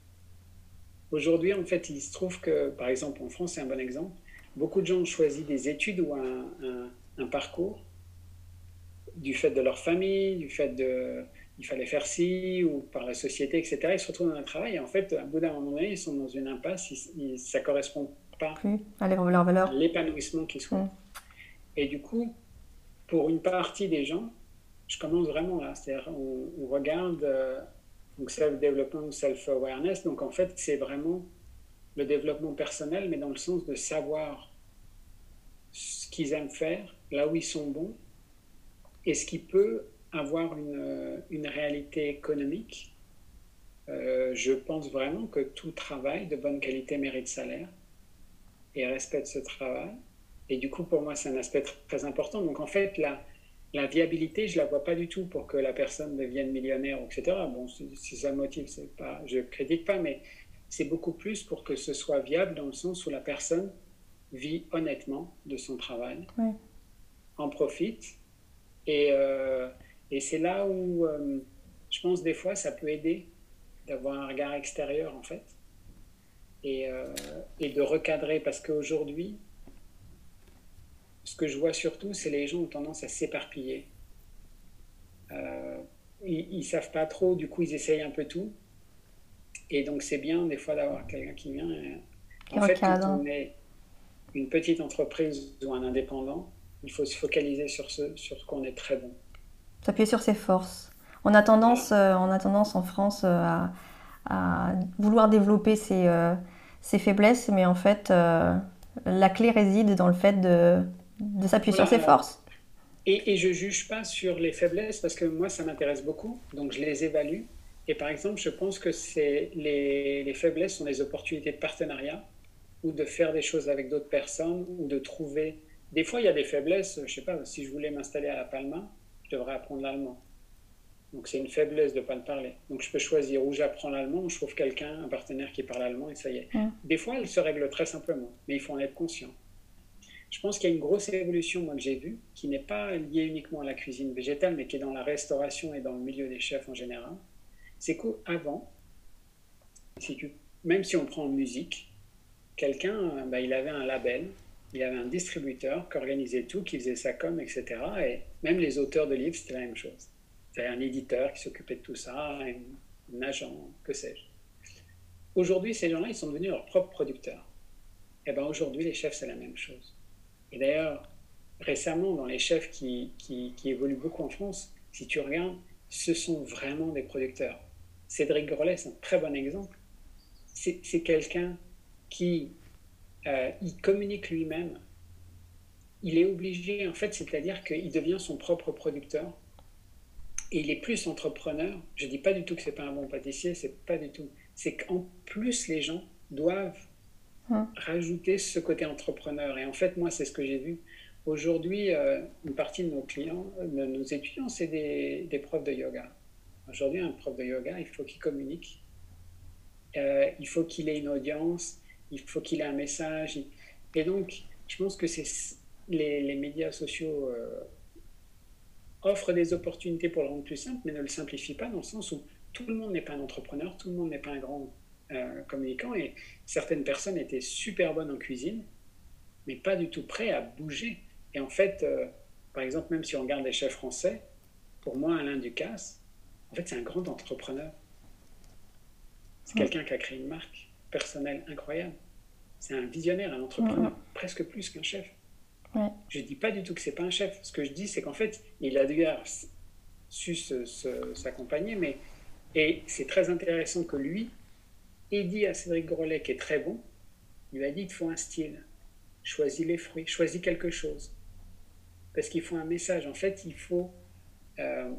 Aujourd'hui, en fait, il se trouve que, par exemple, en France, c'est un bon exemple, beaucoup de gens ont choisi des études ou un, parcours du fait de leur famille, du fait de il fallait faire ci, ou par la société, etc. Ils se retrouvent dans un travail et en fait, à bout d'un moment donné, ils sont dans une impasse, ça ne correspond pas à leur valeur. l'épanouissement qu'ils souhaitent. Et du coup, pour une partie des gens, je commence vraiment là, c'est-à-dire on, regarde euh, donc self-development, self-awareness. Donc en fait, c'est vraiment le développement personnel, mais dans le sens de savoir ce qu'ils aiment faire, là où ils sont bons, et ce qui peut avoir une, une réalité économique. Euh, je pense vraiment que tout travail de bonne qualité mérite salaire et respecte ce travail. Et du coup, pour moi, c'est un aspect très important. Donc en fait, là, la viabilité, je la vois pas du tout pour que la personne devienne millionnaire, etc. Bon, si ça motive, c'est pas, je critique pas, mais c'est beaucoup plus pour que ce soit viable dans le sens où la personne vit honnêtement de son travail, en profite, et, euh, et c'est là où euh, je pense des fois ça peut aider d'avoir un regard extérieur en fait, et, euh, et de recadrer, parce qu'aujourd'hui, ce que je vois surtout, c'est les gens ont tendance à s'éparpiller. Euh, ils ne savent pas trop, du coup, ils essayent un peu tout. Et donc, c'est bien des fois d'avoir quelqu'un qui vient. en fait, quand on est une petite entreprise ou un indépendant, il faut se focaliser sur ce sur quoi on est très bon. S'appuyer sur ses forces. On a tendance, euh, on a tendance en France euh, à, vouloir développer ses, ses, faiblesses, mais en fait, la clé réside dans le fait de de s'appuyer sur ses forces. Et, et je ne juge pas sur les faiblesses parce que moi, ça m'intéresse beaucoup, donc je les évalue. Et par exemple, je pense que les, les faiblesses sont des opportunités de partenariat ou de faire des choses avec d'autres personnes ou de trouver. Des fois, il y a des faiblesses. Je sais pas, si je voulais m'installer à La Palma, je devrais apprendre l'allemand. Donc c'est une faiblesse de ne pas le parler. Donc je peux choisir où j'apprends l'allemand, je trouve quelqu'un, un partenaire qui parle allemand et ça y est. Des fois, elle se règle très simplement, mais il faut en être conscient. Je pense qu'il y a une grosse évolution, moi, que j'ai vue, qui n'est pas liée uniquement à la cuisine végétale, mais qui est dans la restauration et dans le milieu des chefs en général. C'est qu'avant, même si on prend en musique, quelqu'un, bah, il avait un label, il avait un distributeur qui organisait tout, qui faisait sa com, etc. Et même les auteurs de livres, c'était la même chose. un éditeur qui s'occupait de tout ça, un, agent, que sais-je. Aujourd'hui, ces gens-là, ils sont devenus leurs propres producteurs. Et eh bien aujourd'hui, les chefs, c'est la même chose. Et d'ailleurs, récemment, dans les chefs qui, qui, évoluent beaucoup en France, si tu regardes, ce sont vraiment des producteurs. Cédric Grolet, c'est un très bon exemple. C'est quelqu'un qui euh, il communique lui-même. Il est obligé, en fait, c'est-à-dire qu'il devient son propre producteur. Et il est plus entrepreneur. Je ne dis pas du tout que c'est pas un bon pâtissier, c'est pas du tout. C'est qu'en plus, les gens doivent hum. rajouter ce côté entrepreneur. Et en fait, moi, c'est ce que j'ai vu. Aujourd'hui, euh, une partie de nos clients, de nos étudiants, c'est des, des, profs de yoga. Aujourd'hui, un prof de yoga, il faut qu'il communique. Euh, il faut qu'il ait une audience il faut qu'il ait un message. Et donc, je pense que c'est les, médias sociaux euh, offrent des opportunités pour le rendre plus simple, mais ne le simplifient pas dans le sens où tout le monde n'est pas un entrepreneur, tout le monde n'est pas un grand euh, communicant, et certaines personnes étaient super bonnes en cuisine, mais pas du tout prêts à bouger. Et en fait, euh, par exemple, même si on regarde les chefs français, pour moi, Alain Ducasse, en fait, c'est un grand entrepreneur. C'est quelqu'un qui a créé une marque personnelle incroyable. C'est un visionnaire, un entrepreneur, presque plus qu'un chef. Je ne dis pas du tout que c'est pas un chef. Ce que je dis, c'est qu'en fait, il a dû su s'accompagner, mais et c'est très intéressant que lui ait dit à Cédric Grolet, qui est très bon, il lui a dit il faut un style, choisis les fruits, choisis quelque chose, parce qu'il faut un message. En fait, il faut euh,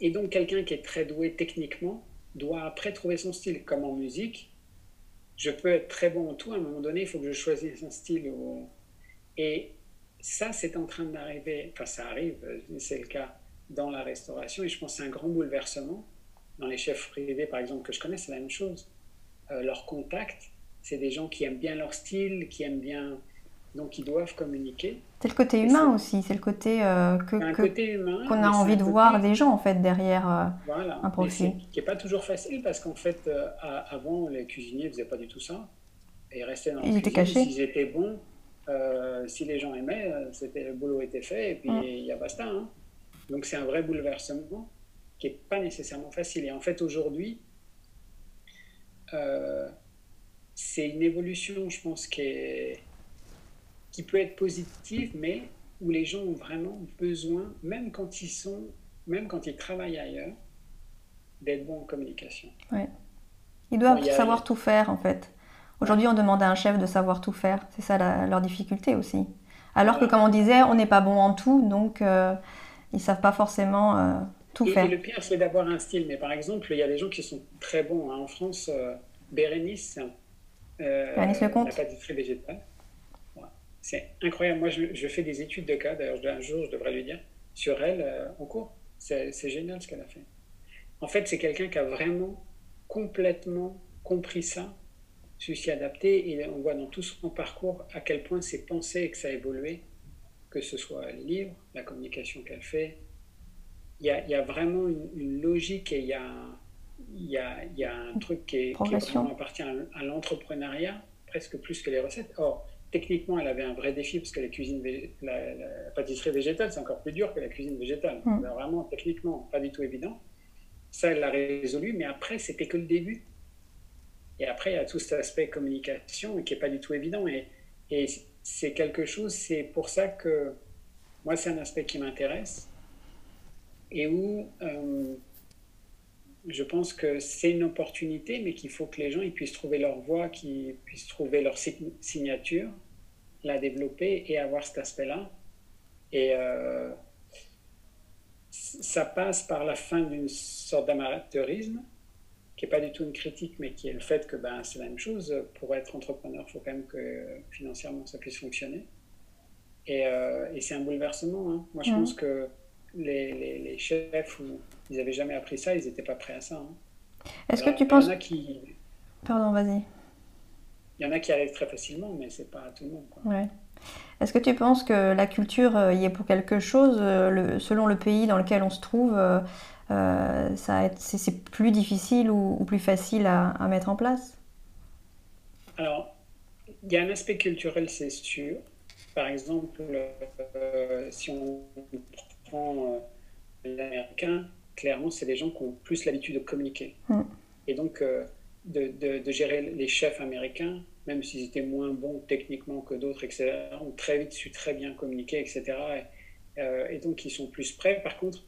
et donc quelqu'un qui est très doué techniquement doit après trouver son style, comme en musique je peux être très bon en tout, à un moment donné, il faut que je choisisse un style. Et ça, c'est en train d'arriver, enfin ça arrive, c'est le cas dans la restauration, et je pense que c'est un grand bouleversement. Dans les chefs privés, par exemple, que je connais, c'est la même chose. Euh, leur contact, c'est des gens qui aiment bien leur style, qui aiment bien donc ils doivent communiquer. C'est le côté humain aussi, c'est le côté euh, que qu'on a envie de voir des gens en fait derrière euh, un profil. Qui n'est pas toujours facile parce qu'en fait euh, avant les cuisiniers faisaient pas du tout ça et ils restaient dans ils étaient cachés. S'ils étaient bons, si les gens aimaient, c'était le boulot était fait et puis mm. il y a basta. Hein. Donc c'est un vrai bouleversement qui est pas nécessairement facile. Et en fait aujourd'hui c'est une évolution, je pense, qui est qui peut être positive, mais où les gens ont vraiment besoin, même quand ils sont, même quand ils travaillent ailleurs, d'être bons en communication. Ouais. Ils doivent savoir tout faire en fait. Aujourd'hui, on demande à un chef de savoir tout faire. C'est ça leur difficulté aussi. Alors que, comme on disait, on n'est pas bon en tout, donc euh, ils savent pas forcément euh, tout faire. Et le pire, c'est d'avoir un style. Mais par exemple, il y a des gens qui sont très bons. Hein. En France, euh, Bérénice, euh, Bérénice la pâtisserie végétale, c'est incroyable. Moi, je, fais des études de cas, d'ailleurs, un jour, je devrais lui dire, sur elle euh, en cours. C'est génial ce qu'elle a fait. En fait, c'est quelqu'un qui a vraiment complètement compris ça, su s'y adapter, et on voit dans tout son parcours à quel point c'est pensé et que ça a évolué, que ce soit les livres, la communication qu'elle fait. Il y, a, il y a, vraiment une, logique et il y a, il y a, il y a un truc qui, est, qui vraiment appartient à, l'entrepreneuriat, presque plus que les recettes. Or, techniquement, elle avait un vrai défi parce que la, cuisine la, pâtisserie végétale, c'est encore plus dur que la cuisine végétale. Mm. Vraiment, techniquement, pas du tout évident. Ça, elle l'a résolu, mais après, c'était que le début. Et après, il y a tout cet aspect communication qui n'est pas du tout évident. Et, et c'est quelque chose, c'est pour ça que moi, c'est un aspect qui m'intéresse et où euh, je pense que c'est une opportunité, mais qu'il faut que les gens ils puissent trouver leur voie, qu'ils puissent trouver leur signature, la développer et avoir cet aspect-là. Et euh, ça passe par la fin d'une sorte d'amateurisme, qui n'est pas du tout une critique, mais qui est le fait que ben, c'est la même chose. Pour être entrepreneur, il faut quand même que financièrement ça puisse fonctionner. Et, euh, et c'est un bouleversement. Hein. Moi, je pense que les, les, chefs, où ils n'avaient jamais appris ça, ils n'étaient pas prêts à ça. Hein. Est-ce que tu penses... qui... Pardon, vas-y. Il y en a qui arrivent très facilement, mais c'est pas tout le monde. Ouais. Est-ce que tu penses que la culture euh, y est pour quelque chose euh, le, Selon le pays dans lequel on se trouve, euh, ça c'est plus difficile ou, plus facile à, à, mettre en place? Alors, il y a un aspect culturel, c'est sûr. Par exemple, si on prend l'américain, clairement, c'est des gens qui ont plus l'habitude de communiquer. Mm. Et donc, euh, de, de, gérer les chefs américains, même s'ils étaient moins bons techniquement que d'autres, etc., ont très vite su très bien communiquer, etc. Et, euh, et donc, ils sont plus prêts. Par contre,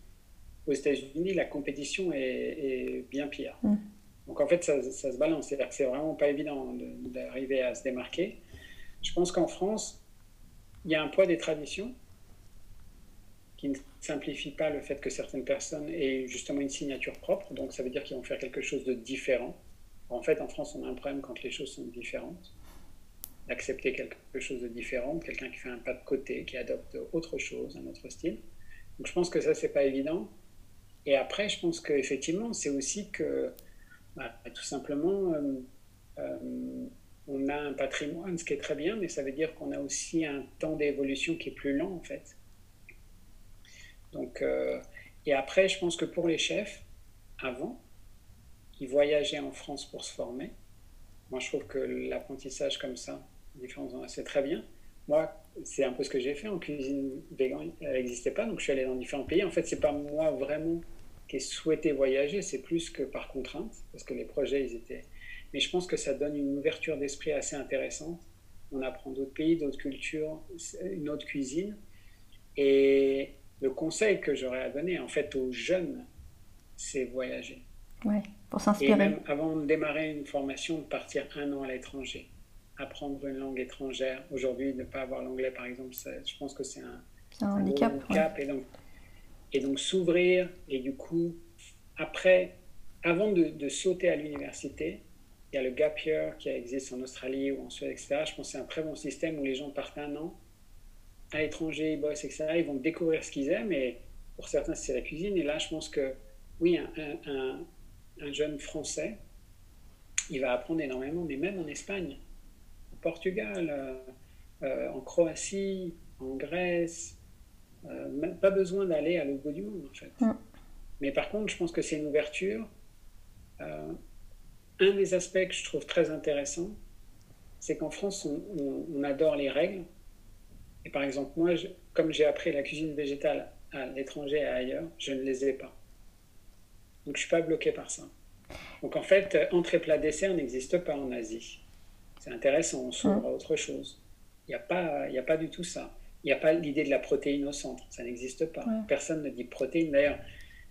aux États-Unis, la compétition est, bien pire. Mm. Donc, en fait, ça, ça se balance. C'est-à-dire que c'est vraiment pas évident d'arriver à se démarquer. Je pense qu'en France, il y a un poids des traditions qui ne simplifie pas le fait que certaines personnes aient justement une signature propre. Donc, ça veut dire qu'ils vont faire quelque chose de différent. En fait, en France, on a un problème quand les choses sont différentes. D'accepter quelque chose de différent, quelqu'un qui fait un pas de côté, qui adopte autre chose, un autre style. Donc, je pense que ça, c'est pas évident. Et après, je pense qu'effectivement, c'est aussi que, bah, tout simplement, euh, euh, on a un patrimoine, ce qui est très bien, mais ça veut dire qu'on a aussi un temps d'évolution qui est plus lent, en fait. Donc, euh, et après, je pense que pour les chefs, avant, ils voyageaient en France pour se former. Moi, je trouve que l'apprentissage comme ça, c'est très bien. Moi, c'est un peu ce que j'ai fait en cuisine vegan, elle n'existait pas, donc je suis allé dans différents pays. En fait, c'est pas moi vraiment qui ai souhaité voyager, c'est plus que par contrainte, parce que les projets, ils étaient mais je pense que ça donne une ouverture d'esprit assez intéressante. On apprend d'autres pays, d'autres cultures, une autre cuisine. Et le conseil que j'aurais à donner, en fait, aux jeunes, c'est voyager. Ouais, pour s'inspirer. Et même avant de démarrer une formation, de partir un an à l'étranger, apprendre une langue étrangère. Aujourd'hui, ne pas avoir l'anglais, par exemple, je pense que c'est un, un, handicap. Et donc, et donc s'ouvrir, et du coup, après, avant de, de sauter à l'université, il y a le gap year qui existe en Australie ou en Suède, etc. Je pense que c'est un très bon système où les gens partent un an à l'étranger, ils bossent, etc. Ils vont découvrir ce qu'ils aiment et pour certains, c'est la cuisine. Et là, je pense que oui, un, un, jeune Français, il va apprendre énormément, mais même en Espagne, au Portugal, euh, euh, en Croatie, en Grèce, euh, même pas besoin d'aller à l'autre bout du monde, en fait. Mm. Mais par contre, je pense que c'est une ouverture un des aspects que je trouve très intéressant, c'est qu'en France, on, adore les règles. Et par exemple, moi, comme j'ai appris la cuisine végétale à l'étranger et ailleurs, je ne les ai pas. Donc je ne suis pas bloqué par ça. Donc en fait, entrée plat dessert n'existe pas en Asie. C'est intéressant, on s'ouvre à autre chose. Il n'y a, pas, a pas du tout ça. Il n'y a pas l'idée de la protéine au centre, ça n'existe pas. Personne ne dit protéine. D'ailleurs,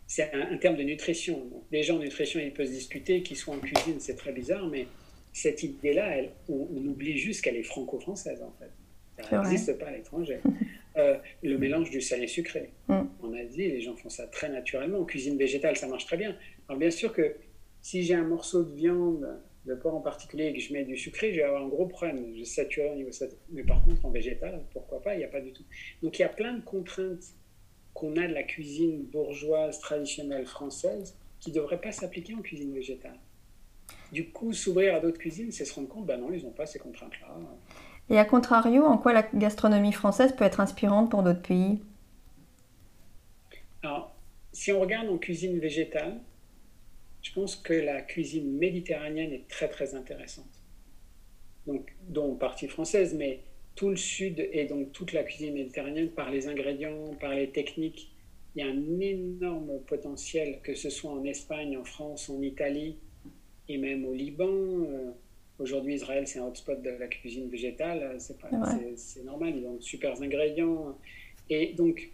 c'est un, terme de nutrition. Donc, déjà en nutrition, il peut se discuter, qu'il soit en cuisine, c'est très bizarre, mais cette idée-là, on, on, oublie juste qu'elle est franco-française en fait. Elle n'existe pas à l'étranger. Euh, le mélange du salé sucré. Mm. En Asie, les gens font ça très naturellement. En cuisine végétale, ça marche très bien. Alors bien sûr que si j'ai un morceau de viande, de porc en particulier, et que je mets du sucré, je vais avoir un gros problème. Je vais saturer au niveau Mais par contre, en végétal, pourquoi pas Il n'y a pas du tout. Donc il y a plein de contraintes qu'on a de la cuisine bourgeoise traditionnelle française qui ne devrait pas s'appliquer en cuisine végétale. Du coup, s'ouvrir à d'autres cuisines, c'est se rendre compte, ben non, ils n'ont pas ces contraintes-là. Et à contrario, en quoi la gastronomie française peut être inspirante pour d'autres pays? Alors, si on regarde en cuisine végétale, je pense que la cuisine méditerranéenne est très très intéressante. Donc, dont partie française, mais tout le sud et donc toute la cuisine méditerranéenne par les ingrédients, par les techniques. Il y a un énorme potentiel, que ce soit en Espagne, en France, en Italie et même au Liban. Aujourd'hui, Israël, c'est un hotspot de la cuisine végétale. C'est, normal, ils ont de super ingrédients. Et donc,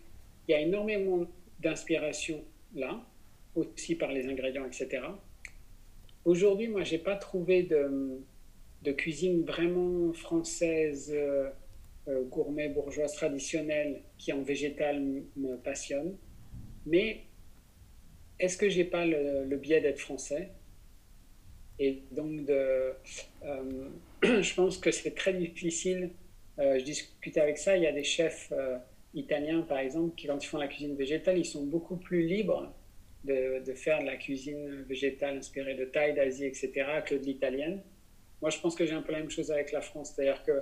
il y a énormément d'inspiration là, aussi par les ingrédients, etc. Aujourd'hui, moi, j'ai pas trouvé de, de cuisine vraiment française, euh, euh, gourmet, bourgeoise, traditionnelle, qui en végétal me passionne. Mais est-ce que j'ai pas le, biais d'être français? Et donc, euh, je pense que c'est très difficile. je discutais avec ça, il y a des chefs italiens, par exemple, qui, quand ils font la cuisine végétale, ils sont beaucoup plus libres de, faire de la cuisine végétale inspirée de Thaï, d'Asie, etc., que de l'italienne. Moi, je pense que j'ai un peu la même chose avec la France. C'est-à-dire que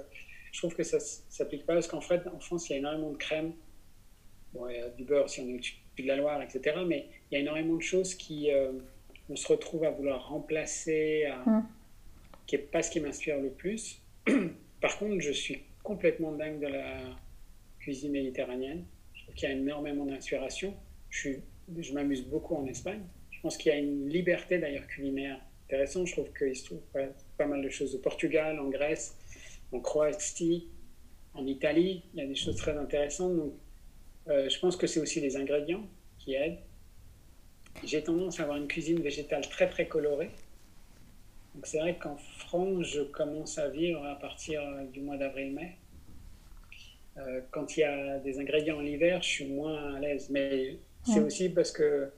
je trouve que ça ne s'applique pas parce qu'en fait, en France, il y a énormément de crème. Bon, il y a du beurre si on est au-dessus de la Loire, etc. Mais il y a énormément de choses qui, euh, on se retrouve à vouloir remplacer, mmh. qui n'est pas ce qui m'inspire le plus. Par contre, je suis complètement dingue de la cuisine méditerranéenne. Je trouve qu'il y a énormément d'inspiration. je, je m'amuse beaucoup en Espagne. Je pense qu'il y a une liberté d'ailleurs culinaire intéressante. Je trouve qu'il se trouve pas, mal de choses au Portugal, en Grèce, en Croatie, en Italie. Il y a des choses très intéressantes. Donc, euh, je pense que c'est aussi les ingrédients qui aident. J'ai tendance à avoir une cuisine végétale très très colorée. Donc c'est vrai qu'en France, je commence à vivre à partir du mois d'avril-mai. Euh, quand il y a des ingrédients en hiver, je suis moins à l'aise. Mais c'est aussi parce que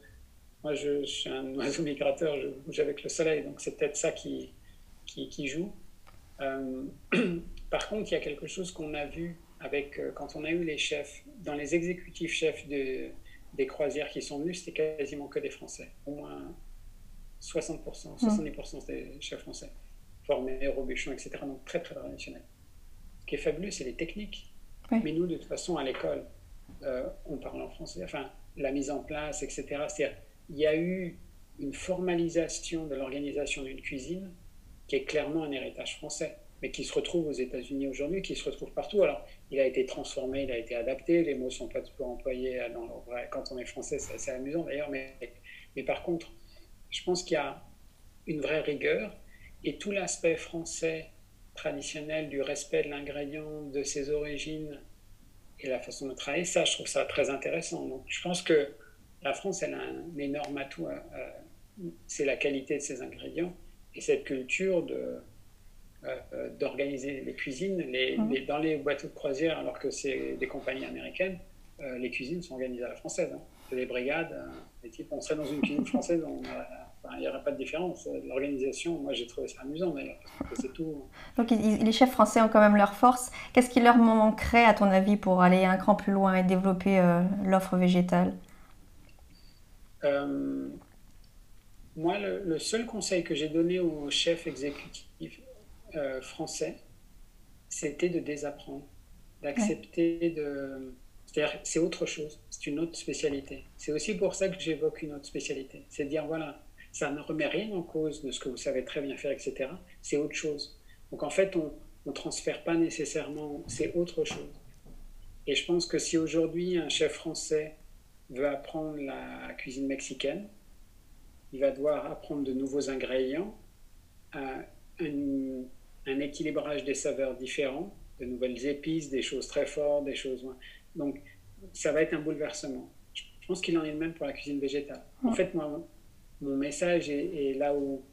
moi, je, suis un oiseau migrateur, je bouge avec le soleil, donc c'est peut-être ça qui, qui, joue. Euh, par contre, il y a quelque chose qu'on a vu avec, euh, quand on a eu les chefs, dans les exécutifs chefs de, des croisières qui sont venus, c'était quasiment que des Français. Au moins 60%, 70% des chefs français, formés, Robuchon, etc. Donc très, très traditionnel. Ce qui est fabuleux, c'est les techniques. Mais nous, de toute façon, à l'école, euh, on parle en français. Enfin, la mise en place, etc. C'est-à-dire, il y a eu une formalisation de l'organisation d'une cuisine qui est clairement un héritage français, mais qui se retrouve aux États-Unis aujourd'hui, qui se retrouve partout. Alors, il a été transformé, il a été adapté, les mots ne sont pas toujours employés dans quand on est français, c'est assez amusant d'ailleurs, mais, mais par contre, je pense qu'il y a une vraie rigueur et tout l'aspect français traditionnel du respect de l'ingrédient, de ses origines et la façon de travailler, ça, je trouve ça très intéressant. Donc, je pense que la France, elle a un énorme atout, euh, euh, c'est la qualité de ses ingrédients et cette culture de, euh, d'organiser les cuisines. Les, mmh. dans les boîtes de croisière, alors que c'est des compagnies américaines, les cuisines sont organisées à la française. Hein. C'est des brigades, les types, on serait dans une cuisine française, il n'y aurait pas de différence. L'organisation, moi j'ai trouvé ça amusant d'ailleurs, c'est tout. Donc les chefs français ont quand même leur force. Qu'est-ce qui leur manquerait à ton avis pour aller un cran plus loin et développer euh, l'offre végétale? Euh, Moi, le, seul conseil que j'ai donné aux chefs exécutifs euh, français, c'était de désapprendre, d'accepter de... C'est-à-dire, c'est autre chose, c'est une autre spécialité. C'est aussi pour ça que j'évoque une autre spécialité. C'est de dire, voilà, ça ne remet rien en cause de ce que vous savez très bien faire, etc. C'est autre chose. Donc en fait, on ne transfère pas nécessairement, c'est autre chose. Et je pense que si aujourd'hui un chef français veut apprendre la cuisine mexicaine, il va devoir apprendre de nouveaux ingrédients, un, un équilibrage des saveurs différents, de nouvelles épices, des choses très fortes, des choses moins. Donc ça va être un bouleversement. Je pense qu'il en est de même pour la cuisine végétale. En fait, moi, mon message est, là où,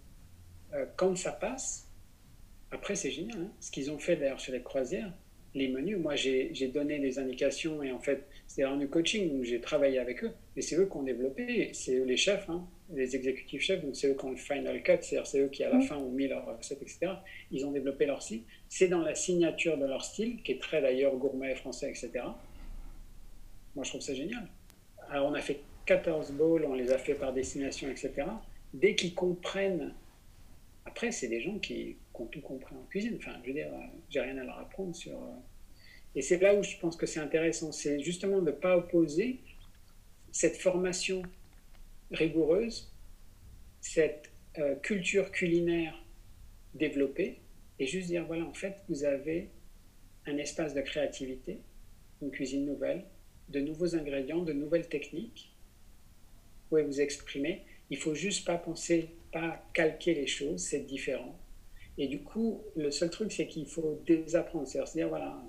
euh, quand ça passe, après c'est génial. Hein. Ce qu'ils ont fait d'ailleurs chez les croisières, les menus, moi j'ai donné des indications et en fait c'est un coaching où j'ai travaillé avec eux et c'est eux qui ont développé, c'est eux les chefs, hein, les exécutifs chefs, donc c'est eux qui ont le final cut, c'est-à-dire c'est eux qui à la fin ont mis leur recette, etc. Ils ont développé leur style. C'est dans la signature de leur style, qui est très d'ailleurs gourmet français, etc. Moi je trouve ça génial. Alors on a fait 14 bowls, on les a fait par destination, etc. Dès qu'ils comprennent, après, c'est des gens qui, ont tout compris en cuisine. Enfin, je veux dire, j'ai rien à leur apprendre sur. Euh, et c'est là où je pense que c'est intéressant, c'est justement de ne pas opposer cette formation rigoureuse, cette euh, culture culinaire développée, et juste dire voilà, en fait, vous avez un espace de créativité, une cuisine nouvelle, de nouveaux ingrédients, de nouvelles techniques, pouvez vous exprimer. Il faut juste pas penser, pas calquer les choses, c'est différent. Et du coup, le seul truc, c'est qu'il faut désapprendre. C'est-à-dire, dire, voilà.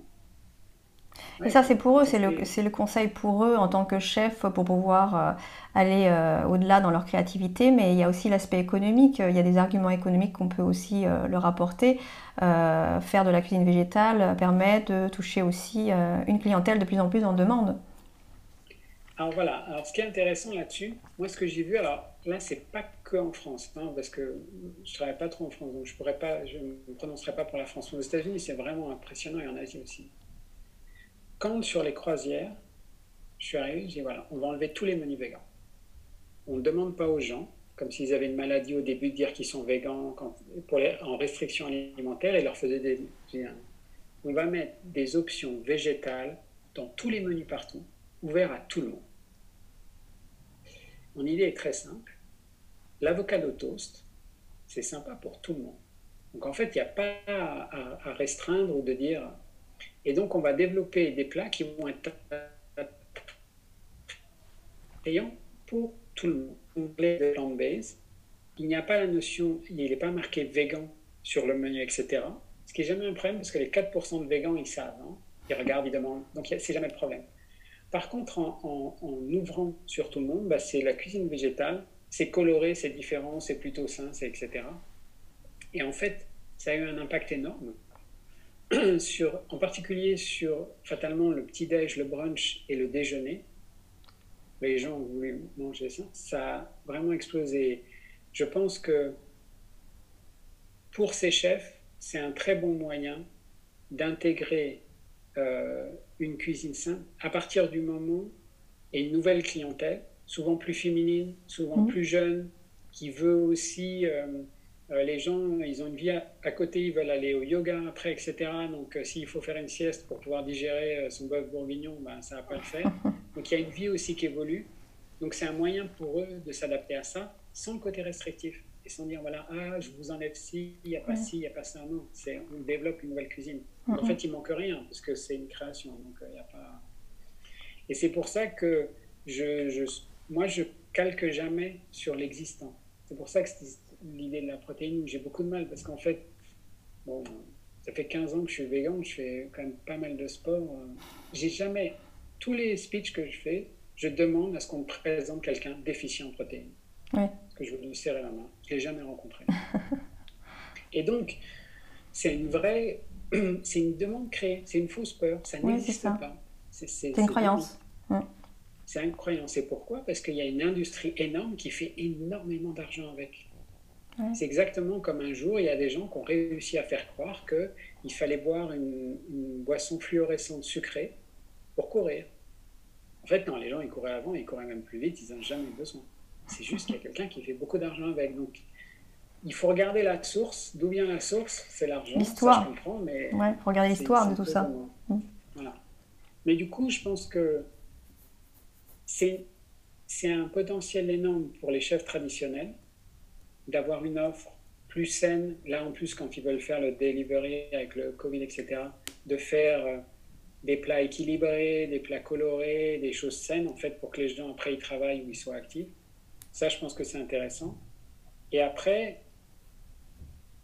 Et ça, c'est pour eux, c'est le, le, conseil pour eux en tant que chef pour pouvoir euh, aller euh, au-delà dans leur créativité. Mais il y a aussi l'aspect économique. Il y a des arguments économiques qu'on peut aussi euh, leur apporter. faire de la cuisine végétale permet de toucher aussi une clientèle de plus en plus en demande. Alors voilà, alors ce qui est intéressant là-dessus, moi ce que j'ai vu, alors là c'est pas que en France, hein, parce que je travaille pas trop en France, donc je pourrais pas, je ne me prononcerai pas pour la France. Aux États-Unis c'est vraiment impressionnant et en Asie aussi. Quand sur les croisières, je suis arrivé, je dis voilà, on va enlever tous les menus végans. On ne demande pas aux gens, comme s'ils avaient une maladie au début, de dire qu'ils sont végans en restriction alimentaire et leur faisait des... On va mettre des options végétales dans tous les menus partout, ouverts à tout le monde. Mon idée est très simple. L'avocado toast, c'est sympa pour tout le monde. Donc en fait, il n'y a pas à, restreindre ou de dire. Et donc on va développer des plats qui vont être payant pour tout le monde. On de plant-based. Il n'y a pas la notion, il n'est pas marqué vegan sur le menu, etc. Ce qui n'est jamais un problème parce que les 4% de végans, ils savent. Hein. Ils regardent, ils demandent. Donc, c'est jamais le problème. Par contre, en, ouvrant sur tout le monde, bah, c'est la cuisine végétale. C'est coloré, c'est différent, c'est plutôt sain, etc. Et en fait, ça a eu un impact énorme, sur, en particulier sur fatalement le petit-déj, le brunch et le déjeuner. Les gens voulaient manger ça. Ça a vraiment explosé. Je pense que pour ces chefs, c'est un très bon moyen d'intégrer euh, une cuisine saine à partir du moment et une nouvelle clientèle, souvent plus féminine, souvent mmh. plus jeune, qui veut aussi euh, euh, les gens, ils ont une vie à, côté, ils veulent aller au yoga après, etc. Donc, s'il faut faire une sieste pour pouvoir digérer son bœuf bourguignon, ben, ça ne va pas le faire. Donc, il y a une vie aussi qui évolue. Donc, c'est un moyen pour eux de s'adapter à ça sans le côté restrictif et sans dire voilà, ah, je vous enlève ci, il n'y a pas ci, il n'y a pas ça. Non, on développe une nouvelle cuisine. En fait, il manque rien parce que c'est une création. Donc, il euh, a pas... Et c'est pour ça que je, je, moi, je calque jamais sur l'existant. C'est pour ça que l'idée de la protéine, j'ai beaucoup de mal parce qu'en fait, bon, ça fait 15 ans que je suis végan, je fais quand même pas mal de sport. Euh, j'ai jamais, tous les speeches que je fais, je demande à ce qu'on me présente quelqu'un déficient en protéines que je veux lui serrer la main. Je ne l'ai jamais rencontré. Et donc, c'est une vraie, c'est une demande créée, c'est une fausse peur, ça n'existe pas. C'est une croyance. C'est une croyance. Et pourquoi? Parce qu'il y a une industrie énorme qui fait énormément d'argent avec. C'est exactement comme un jour, il y a des gens qui ont réussi à faire croire qu'il fallait boire une, une, boisson fluorescente sucrée pour courir. En fait, non, les gens, ils couraient avant, ils couraient même plus vite, ils n'ont jamais besoin. C'est juste qu'il y a quelqu'un qui fait beaucoup d'argent avec. Donc, il faut regarder la source. D'où vient la source C'est l'argent. L'histoire. je comprends, mais. Ouais, faut regarder l'histoire de tout ça. Mm. Voilà. Mais du coup, je pense que c'est, c'est un potentiel énorme pour les chefs traditionnels d'avoir une offre plus saine. Là, en plus, quand ils veulent faire le delivery avec le Covid, etc., de faire euh, des plats équilibrés, des plats colorés, des choses saines, en fait, pour que les gens, après, ils travaillent ou ils soient actifs. Ça, je pense que c'est intéressant. Et après,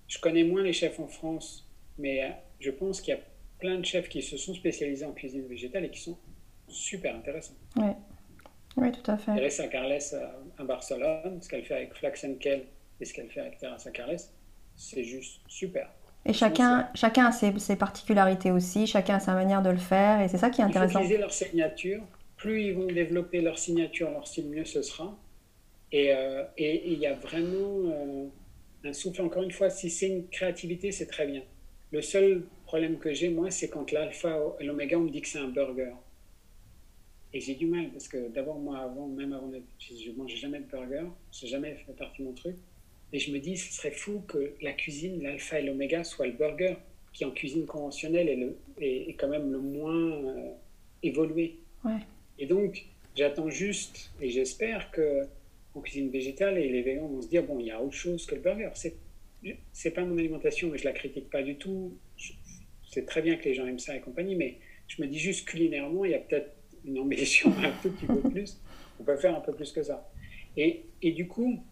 je connais moins les chefs en France, mais euh, je pense qu'il y a plein de chefs qui se sont spécialisés en cuisine végétale et qui sont super intéressants. Oui, oui tout à fait. Teresa Carles euh, à Barcelone, ce qu'elle fait avec Flax Kell et ce qu'elle fait avec Teresa Carles, c'est juste super. Et chacun, chacun a ses, ses, particularités aussi, chacun a sa manière de le faire, et c'est ça qui est intéressant. Ils utiliser leur signature. Plus ils vont développer leur signature, leur style, mieux ce sera. Euh, et il y a vraiment euh, un souffle, encore une fois, si c'est une créativité, c'est très bien. Le seul problème que j'ai, moi, c'est quand l'alpha et l'oméga, on me dit que c'est un burger. Et j'ai du mal, parce que d'abord, moi, avant, même avant d'être, je ne mangeais jamais de burger, ça jamais fait partie de mon truc. Et je me dis, ce serait fou que la cuisine, l'alpha et l'oméga, soit le burger, qui en cuisine conventionnelle est, le, est, quand même le moins euh, évolué. Ouais. Et donc, j'attends juste, et j'espère que cuisine végétale et les végans vont se dire bon, il y a autre chose que le burger. C'est c'est pas mon alimentation, mais je la critique pas du tout. C'est très bien que les gens aiment ça et compagnie, mais je me dis juste culinairement, il y a peut-être une ambition un tout petit peu plus. On peut faire un peu plus que ça. Et, et du coup,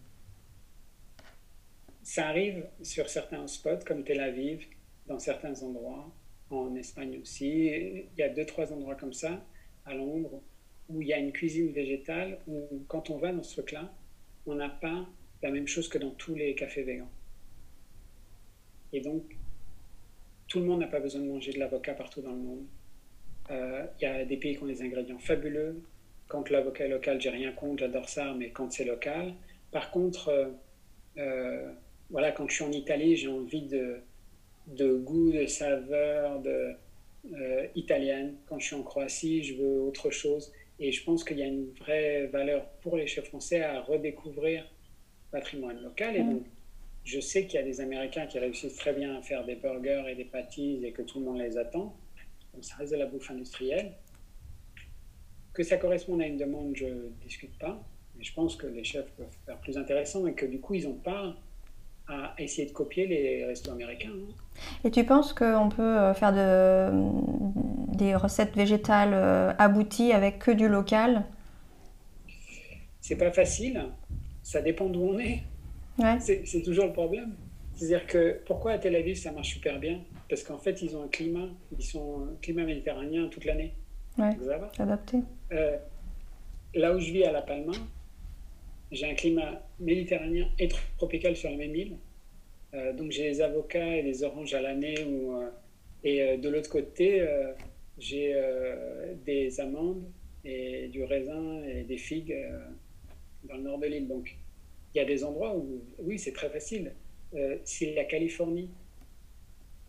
ça arrive sur certains spots comme Tel Aviv, dans certains endroits, en Espagne aussi. Il y a deux, trois endroits comme ça, à Londres, où il y a une cuisine végétale, où quand on va dans ce truc-là, on n'a pas la même chose que dans tous les cafés végans. Et donc, tout le monde n'a pas besoin de manger de l'avocat partout dans le monde. Euh, il y a des pays qui ont des ingrédients fabuleux. Quand l'avocat est local, j'ai rien contre, j'adore ça, mais quand c'est local. Par contre, euh, euh, voilà, quand je suis en Italie, j'ai envie de, de goût, de saveur, de italienne. Quand je suis en Croatie, je veux autre chose. Et je pense qu'il y a une vraie valeur pour les chefs français à redécouvrir le patrimoine local. Et donc, je sais qu'il y a des Américains qui réussissent très bien à faire des burgers et des pâtisses et que tout le monde les attend. Donc, ça reste de la bouffe industrielle. Que ça corresponde à une demande, je ne discute pas. Mais je pense que les chefs peuvent faire plus intéressant et que du coup, ils n'ont pas à essayer de copier les restos américains. Hein. Et tu penses qu'on peut euh, faire de, des recettes végétales euh, abouties avec que du local? C'est pas facile. Ça dépend d'où on est. C'est toujours le problème. C'est-à-dire que pourquoi à Tel Aviv ça marche super bien? Parce qu'en fait ils ont un climat, ils sont un climat méditerranéen toute l'année. Ouais, adapté. Euh, là où je vis à La Palma, j'ai un climat méditerranéen et tropical sur la même île. Euh, donc j'ai les avocats et les oranges à l'année. Euh, et de l'autre côté, j'ai des amandes et du raisin et des figues dans le nord de l'île. Donc il y a des endroits où, oui, c'est très facile. si la Californie,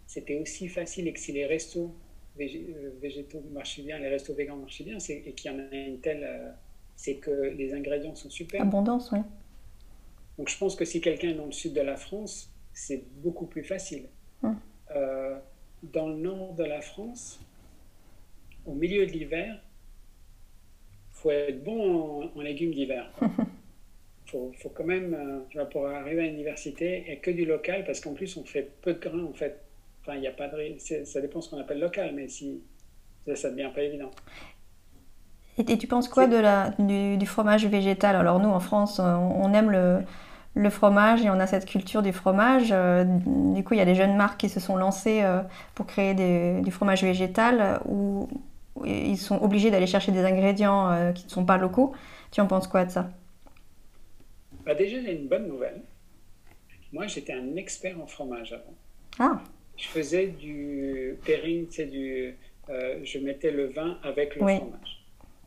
c'était aussi facile et que si les restos euh, végétaux marchent bien, les restos végans marchent bien, et qu'il y en a une telle, euh, c'est que les ingrédients sont super. Abondance, oui. Donc je pense que si quelqu'un est dans le sud de la France, c'est beaucoup plus facile. Hum. Euh, dans le nord de la France, au milieu de l'hiver, faut être bon en, légumes d'hiver. faut, faut quand même, tu vas pour arriver à l'université, et que du local, parce qu'en plus on fait peu de grains en fait Enfin, il y a pas de. Ça dépend ce qu'on appelle local, mais si ça, devient pas évident. Et, tu penses quoi de la, du, fromage végétal? Alors nous, en France, on, aime le, le, fromage et on a cette culture du fromage. Euh, du coup, il y a des jeunes marques qui se sont lancées euh, pour créer du fromage végétal où ils sont obligés d'aller chercher des ingrédients euh, qui ne sont pas locaux. Tu en penses quoi de ça? Bah Déjà, j'ai une bonne nouvelle. Moi, j'étais un expert en fromage avant. Ah je faisais du pairing, c'est du, euh, je mettais le vin avec le fromage.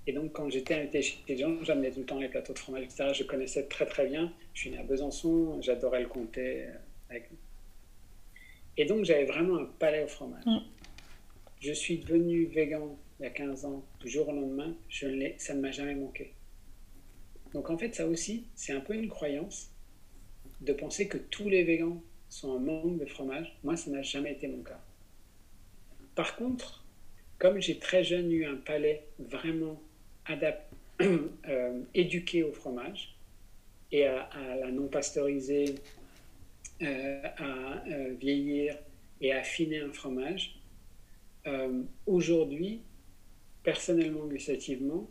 Et donc, quand j'étais invité chez les gens, j'amenais tout le temps les plateaux de fromage, etc. Je connaissais très très bien. Je suis né à Besançon, j'adorais le comté. Euh, avec... Et donc, j'avais vraiment un palais au fromage. Mm. Je suis devenu végan il y a 15 ans, du jour au lendemain, je ça ne m'a jamais manqué. Donc, en fait, ça aussi, c'est un peu une croyance de penser que tous les végans sont en manque de fromage. Moi, ça n'a jamais été mon cas. Par contre, comme j'ai très jeune eu un palais vraiment euh, éduqué au fromage et à, la non pasteurisée, euh, à euh, vieillir et à affiner un fromage, aujourd'hui, personnellement, gustativement,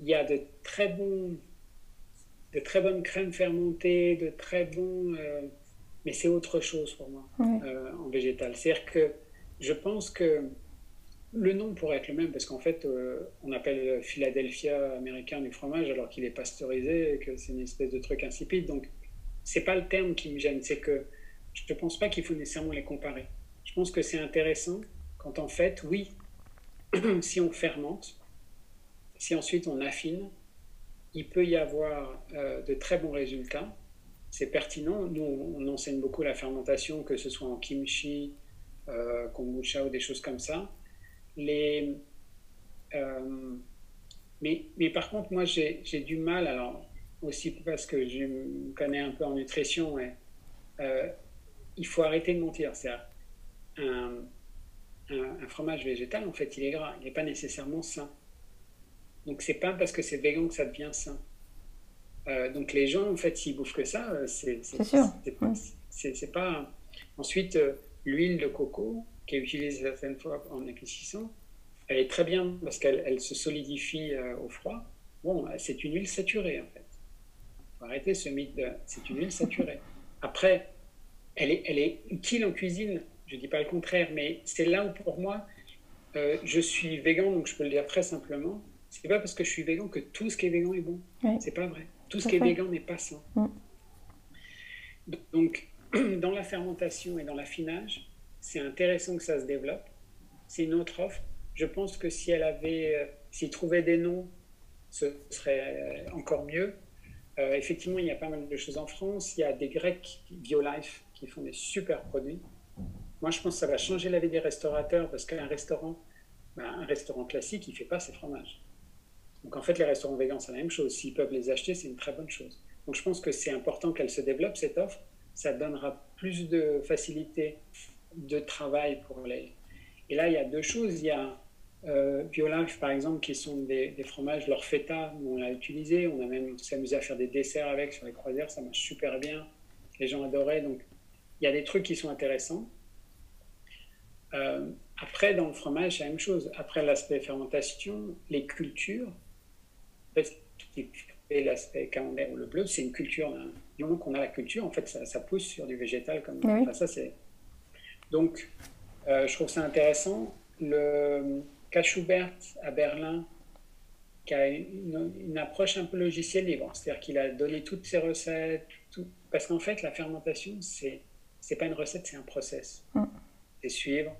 il y a de très bons de très bonnes crèmes fermentées, de très bons mais c'est autre chose pour moi euh, en végétal. C'est-à-dire que je pense que le nom pourrait être le même parce qu'en fait, euh, on appelle Philadelphia américain du fromage alors qu'il est pasteurisé et que c'est une espèce de truc insipide. Donc, c'est pas le terme qui me gêne. C'est que je ne pense pas qu'il faut nécessairement les comparer. Je pense que c'est intéressant quand en fait, oui, si on fermente, si ensuite on affine, il peut y avoir euh, de très bons résultats c'est pertinent. Nous, on enseigne beaucoup la fermentation, que ce soit en kimchi, euh, kombucha ou des choses comme ça. Les, euh, mais, mais, par contre, moi, j'ai du mal, alors aussi parce que je me connais un peu en nutrition, et, euh, il faut arrêter de mentir. C'est un, un, fromage végétal, en fait, il est gras, il n'est pas nécessairement sain. Donc, c'est pas parce que c'est végan que ça devient sain. Euh, donc les gens, en fait, s'ils bouffent que ça, c'est pas. Ensuite, l'huile de coco qui est utilisée certaines fois en épaississant, elle est très bien parce qu'elle elle se solidifie au froid. Bon, c'est une huile saturée en fait. Faut arrêter ce mythe de. C'est une huile saturée. Après, elle est, elle est utile en cuisine. Je dis pas le contraire, mais c'est là où pour moi, je suis végan, donc je peux le dire très simplement. C'est pas parce que je suis végan que tout ce qui est végan est bon. C'est pas vrai. Tout ce qui est végan n'est pas sain. Mm. Donc, dans la fermentation et dans l'affinage, c'est intéressant que ça se développe. C'est une autre offre. Je pense que si elle avait, euh, s'il trouvait des noms, ce serait euh, encore mieux. Euh, effectivement, il y a pas mal de choses en France. Il y a des Grecs BioLife qui font des super produits. Moi, je pense que ça va changer la vie des restaurateurs parce qu'un restaurant, ben, un restaurant classique, il ne fait pas ses fromages. Donc en fait, les restaurants végans, c'est la même chose. S'ils peuvent les acheter, c'est une très bonne chose. Donc je pense que c'est important qu'elle se développe, cette offre. Ça donnera plus de facilité de travail pour les... Et là, il y a deux choses. Il y a euh, par exemple, qui sont des, fromages, leur feta, on l'a utilisé. On a même s'amusé à faire des desserts avec sur les croisières. Ça marche super bien. Les gens adoraient. Donc il y a des trucs qui sont intéressants. Euh, après, dans le fromage, c'est la même chose. Après l'aspect fermentation, les cultures, qui fait l'aspect camembert ou le bleu, c'est une culture. Du moment qu'on a la culture, en fait, ça, pousse sur du végétal. Comme, ça, c'est... Donc, euh, je trouve ça intéressant. Le Schubert à Berlin, qui a une, approche un peu logiciel libre, c'est-à-dire qu'il a donné toutes ses recettes, tout, parce qu'en fait, la fermentation, c'est c'est pas une recette, c'est un process. Mm. C'est suivre.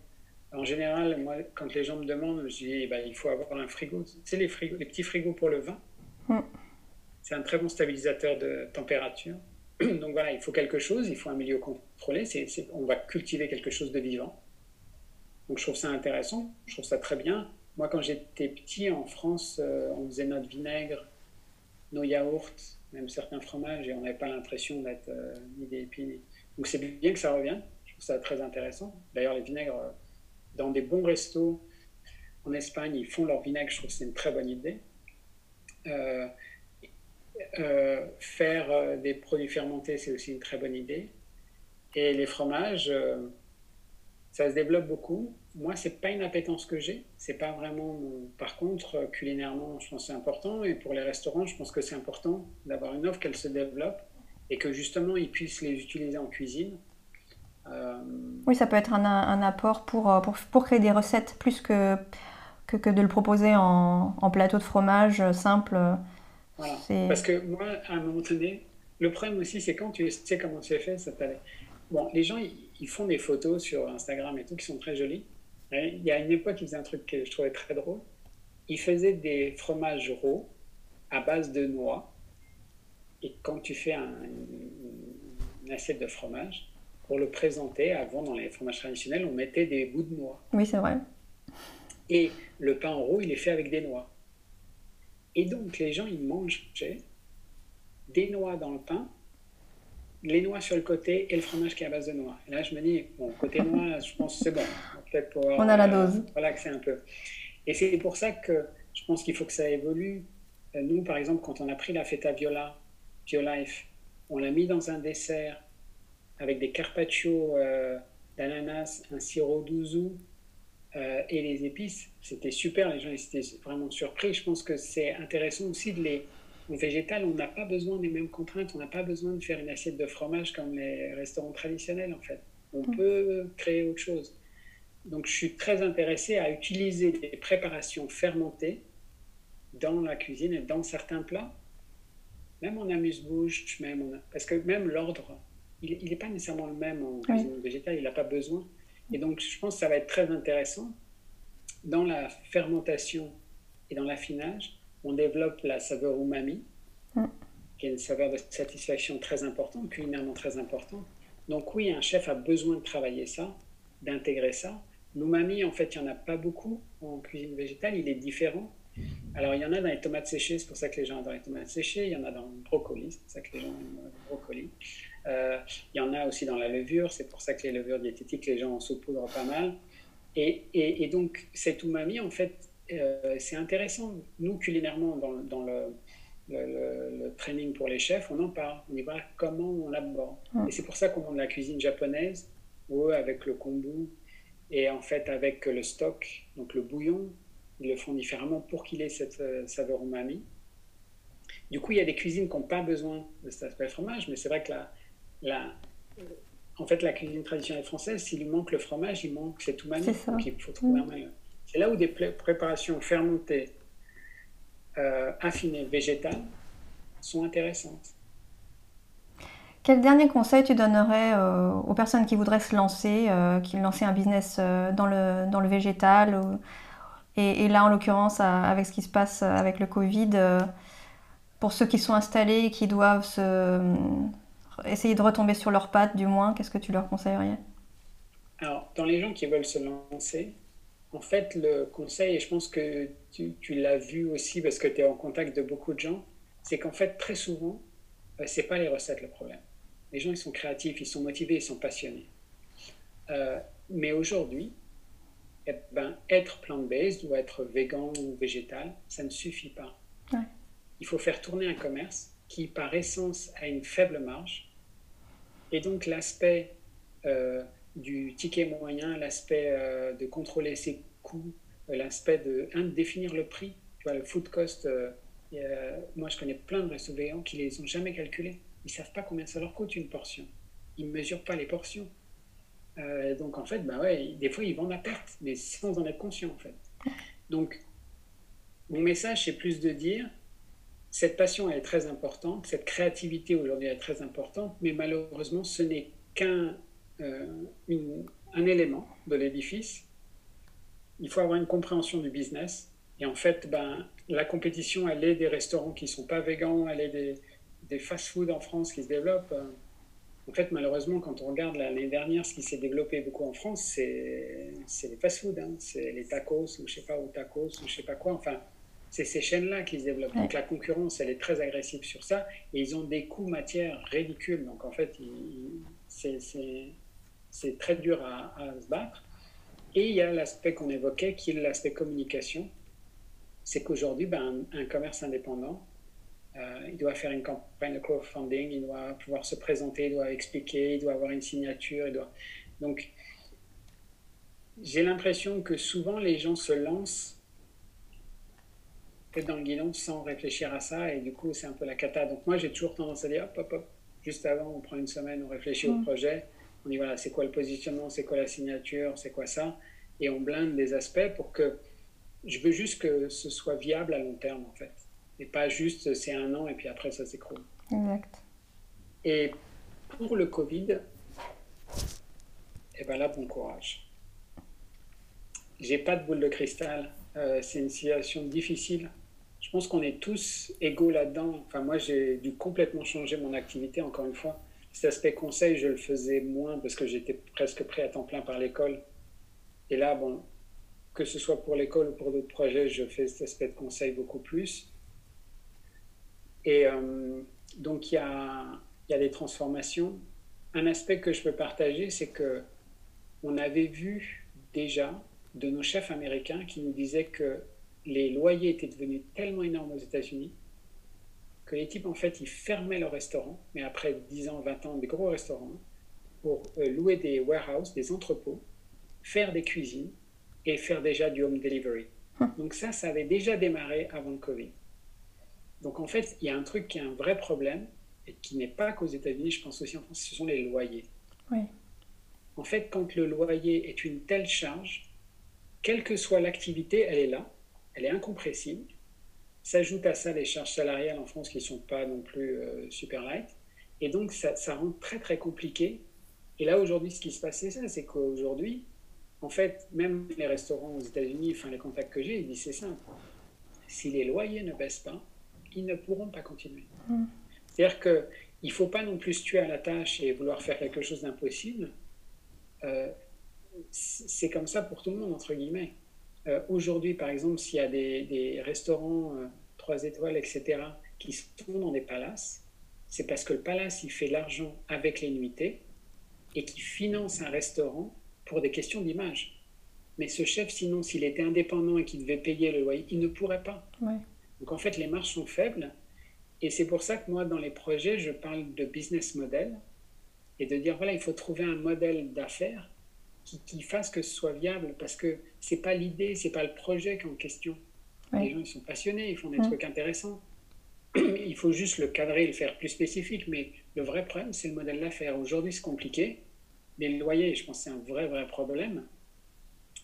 En général, moi, quand les gens me demandent, je dis, bah, il faut avoir un frigo. Tu sais, les, frigos, les petits frigos pour le vin, mm. c'est un très bon stabilisateur de température. Donc voilà, il faut quelque chose, il faut un milieu contrôlé. on va cultiver quelque chose de vivant. Donc je trouve ça intéressant, je trouve ça très bien. Moi, quand j'étais petit en France, euh, on faisait notre vinaigre, nos yaourts, même certains fromages, et on n'avait pas l'impression d'être euh, ni des épis. Donc c'est bien que ça revienne. Je trouve ça très intéressant. D'ailleurs, les vinaigres, euh, dans des bons restos en Espagne, ils font leur vinaigre. Je trouve que c'est une très bonne idée. Faire des produits fermentés, c'est aussi une très bonne idée. Et les fromages, ça se développe beaucoup. Moi, c'est pas une appétence que j'ai. C'est pas vraiment. Par contre, culinairement, je pense c'est important. Et pour les restaurants, je pense que c'est important d'avoir une offre qu'elle se développe et que justement ils puissent les utiliser en cuisine. Euh, oui, ça peut être un, apport pour, euh, pour, pour, créer des recettes plus que, que, de le proposer en, plateau de fromage simple. Voilà. Parce que moi, à un moment donné, le problème aussi, c'est quand tu sais comment c'est fait, ça t'allait. Bon, les gens, ils, font des photos sur Instagram et tout qui sont très jolies. il y a une époque, ils faisaient un truc que je trouvais très drôle. Ils faisaient des fromages roux à base de noix. Et quand tu fais un, une assiette de fromage, pour le présenter, avant, dans les fromages traditionnels, on mettait des bouts de noix. Oui, c'est vrai. Et le pain roux, il est fait avec des noix. Et donc, les gens, ils mangeaient des noix dans le pain les noix sur le côté et le fromage qui est à base de noix. Et là, je me dis, bon, côté noix, je pense que c'est bon. On a la euh, dose. Voilà, que c'est un peu. Et c'est pour ça que je pense qu'il faut que ça évolue. Euh, nous, par exemple, quand on a pris la feta viola, Violife, on l'a mis dans un dessert avec des carpaccio euh, d'ananas, un sirop d'ouzu et les épices. C'était super, les gens étaient vraiment surpris. Je pense que c'est intéressant aussi de les, au végétal, on n'a pas besoin des mêmes contraintes, on n'a pas besoin de faire une assiette de fromage comme les restaurants traditionnels en fait. On mm. peut créer autre chose. Donc je suis très intéressé à utiliser des préparations fermentées dans la cuisine et dans certains plats, même en amuse-bouche, même parce que même l'ordre, il n'est pas nécessairement le même en cuisine végétale, il n'a pas besoin. Et donc je pense que ça va être très intéressant dans la fermentation et dans l'affinage on développe la saveur umami, mm. qui est une saveur de satisfaction très importante, culinairement très importante. Donc oui, un chef a besoin de travailler ça, d'intégrer ça. L'umami, en fait, il n'y en a pas beaucoup en cuisine végétale, il est différent. Alors, il y en a dans les tomates séchées, c'est pour ça que les gens adorent les tomates séchées. Il y en a dans le brocoli, c'est pour ça que les gens aiment le brocoli. Euh, il y en a aussi dans la levure, c'est pour ça que les levures diététiques, les gens en saupoudrent pas mal. Et, et, et donc, cet umami, en fait, euh, c'est intéressant. Nous, culinairement, dans, le, le, training pour les chefs, on en parle. On y voit comment on l'aborde. Et c'est pour ça qu'on monte la cuisine japonaise, où avec le kombu et en fait avec le stock, donc le bouillon, ils le font différemment pour qu'il ait cette euh, saveur umami. Du coup, il y a des cuisines qui n'ont pas besoin de cet aspect fromage, mais c'est vrai que la, la, en fait, la cuisine traditionnelle française, s'il manque le fromage, il manque cet umami. Donc il faut trouver un moyen. C'est là où des préparations fermentées, euh, affinées, végétales, sont intéressantes. Quel dernier conseil tu donnerais euh, aux personnes qui voudraient se lancer, euh, qui lancer un business dans, le, dans le végétal et, là, en l'occurrence, avec ce qui se passe avec le Covid, pour ceux qui sont installés et qui doivent se, essayer de retomber sur leurs pattes, du moins, qu'est-ce que tu leur conseillerais? Alors, dans les gens qui veulent se lancer, en fait, le conseil, et je pense que tu, l'as vu aussi parce que tu es en contact de beaucoup de gens, c'est qu'en fait, très souvent, ce euh, c'est pas les recettes le problème. Les gens, ils sont créatifs, ils sont motivés, ils sont passionnés. Euh, mais aujourd'hui, eh ben, être plant-based ou être végan ou végétal, ça ne suffit pas. Il faut faire tourner un commerce qui, par essence, a une faible marge. Et donc, l'aspect euh, du ticket moyen, l'aspect euh, de contrôler ses coûts, euh, l'aspect de, définir le prix. Tu vois, le food cost, moi, je connais plein de restos végans qui les ont jamais calculés. Ils savent pas combien ça leur coûte une portion. Ils ne mesurent pas les portions. Donc en fait, bah ouais, des fois ils vendent à perte, mais sans en être conscient en fait. Donc mon message c'est plus de dire cette passion elle est très importante, cette créativité aujourd'hui est très importante, mais malheureusement ce n'est qu'un euh, un élément de l'édifice. Il faut avoir une compréhension du business et en fait, ben, la compétition elle est des restaurants qui sont pas végans, elle est des, des fast-food en France qui se développent. En fait, malheureusement, quand on regarde l'année dernière, ce qui s'est développé beaucoup en France, c'est les fast-food, hein. c'est les tacos ou je sais pas, ou tacos ou je sais pas quoi. Enfin, c'est ces chaînes-là qui se développent. Donc la concurrence, elle est très agressive sur ça et ils ont des coûts matières ridicules. Donc en fait, c'est très dur à, se battre. Et il y a l'aspect qu'on évoquait qui est l'aspect communication. C'est qu'aujourd'hui, ben, un commerce indépendant, euh, il doit faire une campagne de crowdfunding, il doit pouvoir se présenter, il doit expliquer, il doit avoir une signature. Il doit... Donc, j'ai l'impression que souvent les gens se lancent peut-être dans le guidon sans réfléchir à ça et du coup c'est un peu la cata. Donc moi j'ai toujours tendance à dire hop hop hop, juste avant on prend une semaine, on réfléchit au mm. projet, on dit voilà c'est quoi le positionnement, c'est quoi la signature, c'est quoi ça et on blinde des aspects pour que je veux juste que ce soit viable à long terme en fait. Et pas juste c'est un an et puis après ça s'écroule. Exact. Et pour le Covid, eh ben là, bon courage. J'ai pas de boule de cristal. Euh, c'est une situation difficile. Je pense qu'on est tous égaux là-dedans. Enfin, moi, j'ai dû complètement changer mon activité, encore une fois. Cet aspect conseil, je le faisais moins parce que j'étais presque prêt à temps plein par l'école. Et là, bon, que ce soit pour l'école ou pour d'autres projets, je fais cet aspect de conseil beaucoup plus. Et euh, donc, il y a, y a, des transformations. Un aspect que je peux partager, c'est que on avait vu déjà de nos chefs américains qui nous disaient que les loyers étaient devenus tellement énormes aux États-Unis que les types, en fait, ils fermaient leurs restaurants, mais après 10 ans, 20 ans, des gros restaurants, pour euh, louer des warehouses, des entrepôts, faire des cuisines et faire déjà du home delivery. Donc ça, ça avait déjà démarré avant le Covid. Donc en fait, il y a un truc qui est un vrai problème, et qui n'est pas qu'aux États-Unis, je pense aussi en France, ce sont les loyers. En fait, quand le loyer est une telle charge, quelle que soit l'activité, elle est là, elle est incompressible. S'ajoute à ça les charges salariales en France qui ne sont pas non plus euh, super light. Et donc, ça, ça, rend très, très compliqué. Et là, aujourd'hui, ce qui se passe, c'est ça, c'est qu'aujourd'hui, en fait, même les restaurants aux États-Unis, enfin, les contacts que j'ai, ils disent c'est simple. Si les loyers ne baissent pas, ils ne pourront pas continuer. Mm. C'est-à-dire qu'il ne faut pas non plus tuer à la tâche et vouloir faire quelque chose d'impossible. Euh, c'est comme ça pour tout le monde, entre guillemets. Euh, aujourd'hui, par exemple, s'il y a des, restaurants euh, trois 3 étoiles, etc., qui sont dans des palaces, c'est parce que le palace, il fait l'argent avec les nuitées et qui finance un restaurant pour des questions d'image. Mais ce chef, sinon, s'il était indépendant et qu'il devait payer le loyer, il ne pourrait pas. Ouais. Donc en fait, les marges sont faibles. Et c'est pour ça que moi, dans les projets, je parle de business model et de dire, voilà, il faut trouver un modèle d'affaires qui, fasse que ce soit viable parce que c'est pas l'idée, c'est pas le projet qui est en question. Les gens, ils sont passionnés, ils font des trucs intéressants. il faut juste le cadrer, le faire plus spécifique. Mais le vrai problème, c'est le modèle d'affaires. Aujourd'hui, c'est compliqué. Les loyers, je pense c'est un vrai, vrai problème.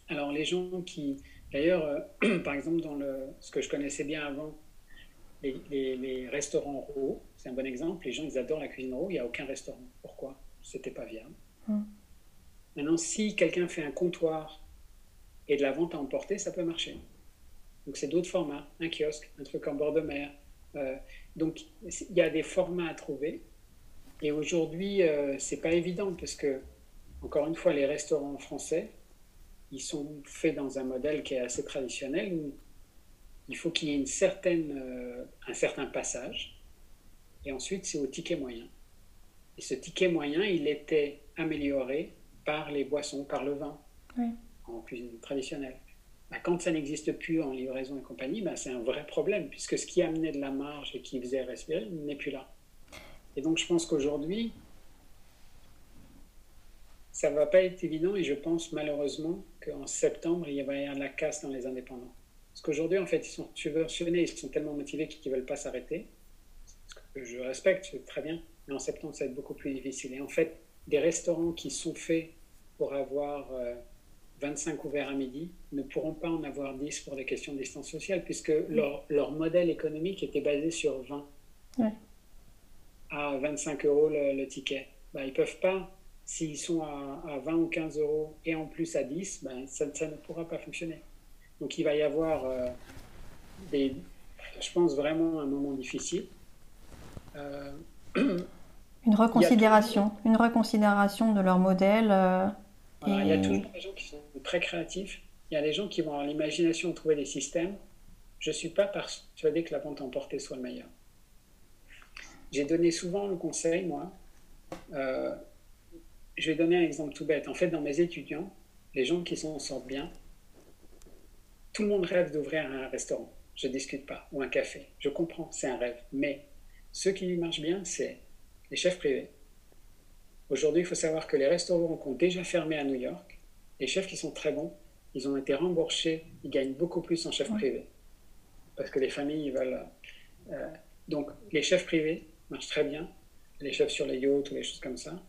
Alors, les gens qui, D'ailleurs, euh, par exemple, dans le, ce que je connaissais bien avant, les, restaurants RAW, c'est un bon exemple. Les gens, ils adorent la cuisine RAW, il n'y a aucun restaurant. Pourquoi? C'était pas viable. Hum. Maintenant, si quelqu'un fait un comptoir et de la vente à emporter, ça peut marcher. Donc, c'est d'autres formats, un kiosque, un truc en bord de mer. Euh, donc, il y a des formats à trouver. Et aujourd'hui, euh, c'est pas évident parce que, encore une fois, les restaurants français, ils sont faits dans un modèle qui est assez traditionnel où il faut qu'il y ait une certaine, euh, un certain passage. Et ensuite, c'est au ticket moyen. Et ce ticket moyen, il était amélioré par les boissons, par le vin, en cuisine traditionnelle. Bah, quand ça n'existe plus en livraison et compagnie, bah, c'est un vrai problème, puisque ce qui amenait de la marge et qui faisait respirer n'est plus là. Et donc, je pense qu'aujourd'hui, ça ne va pas être évident et je pense malheureusement qu'en septembre, il va y avoir la casse dans les indépendants. Parce qu'aujourd'hui, en fait, ils sont subventionnés, ils sont tellement motivés qu'ils ne veulent pas s'arrêter. Ce que je respecte, c'est très bien. Mais en septembre, ça va être beaucoup plus difficile. Et en fait, des restaurants qui sont faits pour avoir 25 euh, ouverts à midi ne pourront pas en avoir 10 pour des questions de distance sociale, puisque leur, leur modèle économique était basé sur 20 à 25 euros le, ticket. Ben, ils ne peuvent pas, s'ils sont à, à, 20 ou 15 euros et en plus à 10, ben, ça, ne pourra pas fonctionner. Donc il va y avoir euh, des, je pense vraiment un moment difficile. Euh, une reconsidération, une reconsidération de leur modèle. Euh, il y a toujours des gens qui sont très créatifs. Il y a des gens qui vont avoir l'imagination de trouver des systèmes. Je ne suis pas persuadé que la vente emportée soit le meilleur. J'ai donné souvent le conseil, moi. Euh, je vais donner un exemple tout bête. En fait, dans mes étudiants, les gens qui s'en sortent bien, tout le monde rêve d'ouvrir un restaurant. Je ne discute pas. Ou un café. Je comprends, c'est un rêve. Mais ce qui marche bien, c'est les chefs privés. Aujourd'hui, il faut savoir que les restaurants qui ont déjà fermé à New York, les chefs qui sont très bons, ils ont été remboursés, ils gagnent beaucoup plus en chef privé. Parce que les familles, ils veulent. Euh, donc, les chefs privés, marche très bien. Les chefs sur les yachts ou les choses comme ça.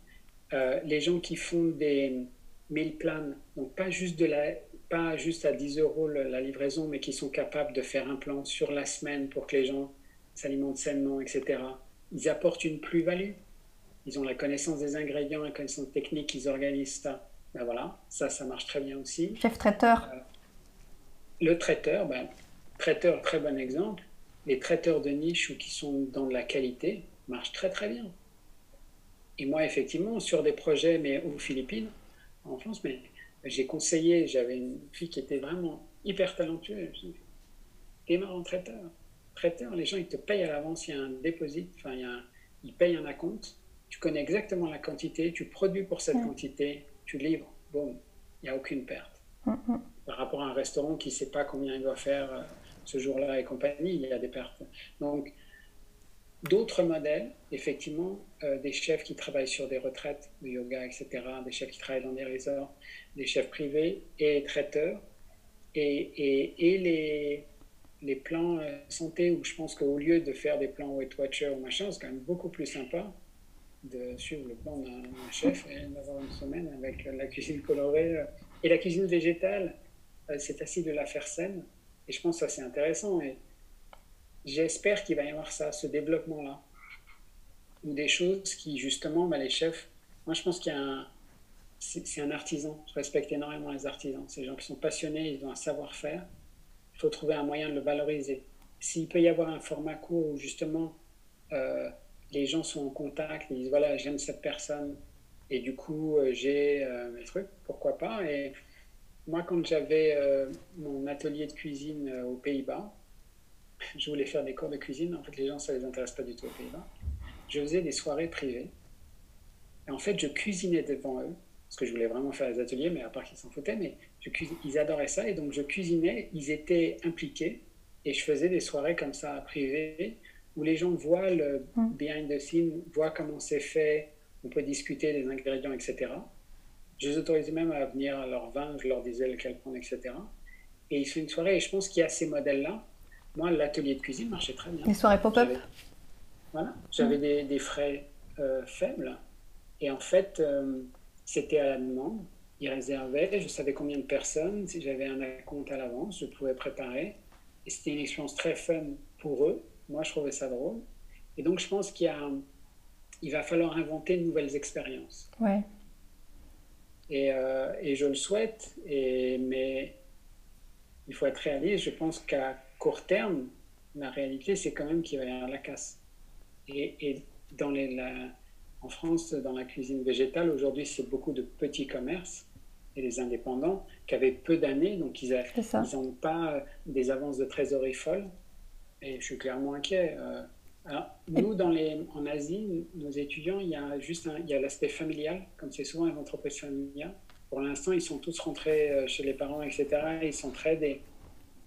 Euh, les gens qui font des meal plans, donc pas juste, de la, pas juste à 10 euros la livraison, mais qui sont capables de faire un plan sur la semaine pour que les gens s'alimentent sainement, etc. Ils apportent une plus-value. Ils ont la connaissance des ingrédients, la connaissance technique, ils organisent ça. Ben voilà, ça, ça marche très bien aussi. Chef traiteur. Euh, le traiteur, ben, traiteur, très bon exemple. Les traiteurs de niche ou qui sont dans de la qualité, marche très très bien. Et moi, effectivement, sur des projets, mais aux Philippines, en France, mais j'ai conseillé, j'avais une fille qui était vraiment hyper talentueuse. Démarre en traiteur. Traiteur, les gens, ils te payent à l'avance, il y a un dépôt, enfin, il y a ils payent un acompte, tu connais exactement la quantité, tu produis pour cette quantité, tu livres, bon, il n'y a aucune perte. Par rapport à un restaurant qui ne sait pas combien il doit faire euh, ce jour-là et compagnie, il y a des pertes. Donc, d'autres modèles, effectivement, euh, des chefs qui travaillent sur des retraites de yoga, etc., des chefs qui travaillent dans des resorts, des chefs privés et traiteurs, et, et, et les, les plans euh, santé où je pense qu'au lieu de faire des plans Weight Watcher ou machin, c'est quand même beaucoup plus sympa de suivre le plan d'un chef et d'avoir une semaine avec la cuisine colorée. Euh, et la cuisine végétale, c'est facile de la faire saine. Et je pense que ça c'est intéressant. Et j'espère qu'il va y avoir ça, ce développement-là. Ou des choses qui, justement, bah, les chefs, moi je pense qu'il y a un. C'est un artisan. Je respecte énormément les artisans. Ces gens qui sont passionnés, ils ont un savoir-faire. Il faut trouver un moyen de le valoriser. S'il peut y avoir un format court où justement euh, les gens sont en contact, ils disent voilà, j'aime cette personne et du coup euh, j'ai euh, mes trucs, pourquoi pas. Et moi, quand j'avais mon atelier de cuisine aux Pays-Bas, je voulais faire des cours de cuisine. En fait, les gens, ça les intéresse pas du tout aux Pays-Bas. Je faisais des soirées privées. Et en fait, je cuisinais devant eux, parce que je voulais vraiment faire des ateliers, mais à part qu'ils s'en foutaient, mais je ils adoraient ça. Et donc, je cuisinais, ils étaient impliqués. Et je faisais des soirées comme ça, privées, où les gens voient le mm. behind the scene, voient comment c'est fait, on peut discuter des ingrédients, etc. Je les autorisais même à venir à leur vin, je leur disais lequel prendre, etc. Et ils font une soirée, et je pense qu'il y a ces modèles-là moi, l'atelier de cuisine marchait très bien. Les soirées pop-up Voilà, j'avais des, des, frais euh, faibles. Et en fait, euh, c'était à la demande. Ils réservaient, je savais combien de personnes. Si j'avais un compte à l'avance, je pouvais préparer. Et c'était une expérience très fun pour eux. Moi, je trouvais ça drôle. Et donc, je pense qu'il il va falloir inventer de nouvelles expériences. Ouais. Et, euh, et, je le souhaite, et, mais il faut être réaliste. Je pense qu'à court terme, la réalité, c'est quand même qu'il va y avoir la casse. Et, dans les, en France, dans la cuisine végétale, aujourd'hui, c'est beaucoup de petits commerces et les indépendants qui avaient peu d'années, donc ils n'ont pas euh, des avances de trésorerie folles. Et je suis clairement inquiet. Euh. alors, nous, dans les, en Asie, nos étudiants, il y a juste il y a l'aspect familial, comme c'est souvent une entreprise familiale. Pour l'instant, ils sont tous rentrés euh, chez les parents, etc. Ils s'entraident et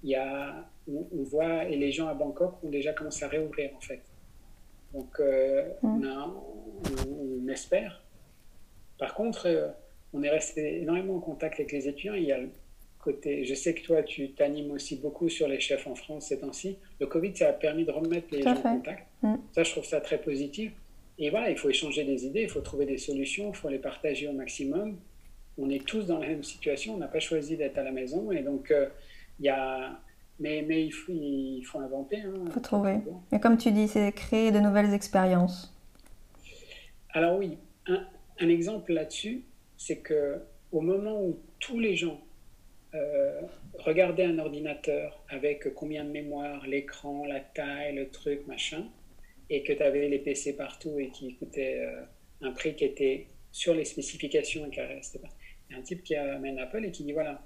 il y a on, voit, et les gens à Bangkok ont déjà commencé à réouvrir en fait. Donc euh, mm. on, espère. Par contre, euh, on est resté énormément en contact avec les étudiants. Il y a côté. Je sais que toi, tu t'animes aussi beaucoup sur les chefs en France ces temps-ci. Le Covid, ça a permis de remettre les gens en contact. Mm. Ça, je trouve ça très positif. Et voilà, il faut échanger des idées, il faut trouver des solutions, il faut les partager au maximum. On est tous dans la même situation, on n'a pas choisi d'être à la maison. Et donc, euh, il y a. Mais, mais il, faut, il faut inventer. Il hein. faut trouver. Et comme tu dis, c'est créer de nouvelles expériences. Alors, oui, un, un exemple là-dessus, c'est que au moment où tous les gens euh, regardaient un ordinateur avec combien de mémoire, l'écran, la taille, le truc, machin, et que tu avais les PC partout et qui coûtaient euh, un prix qui était sur les spécifications et qui restait pas. Il y a un type qui amène Apple et qui dit voilà,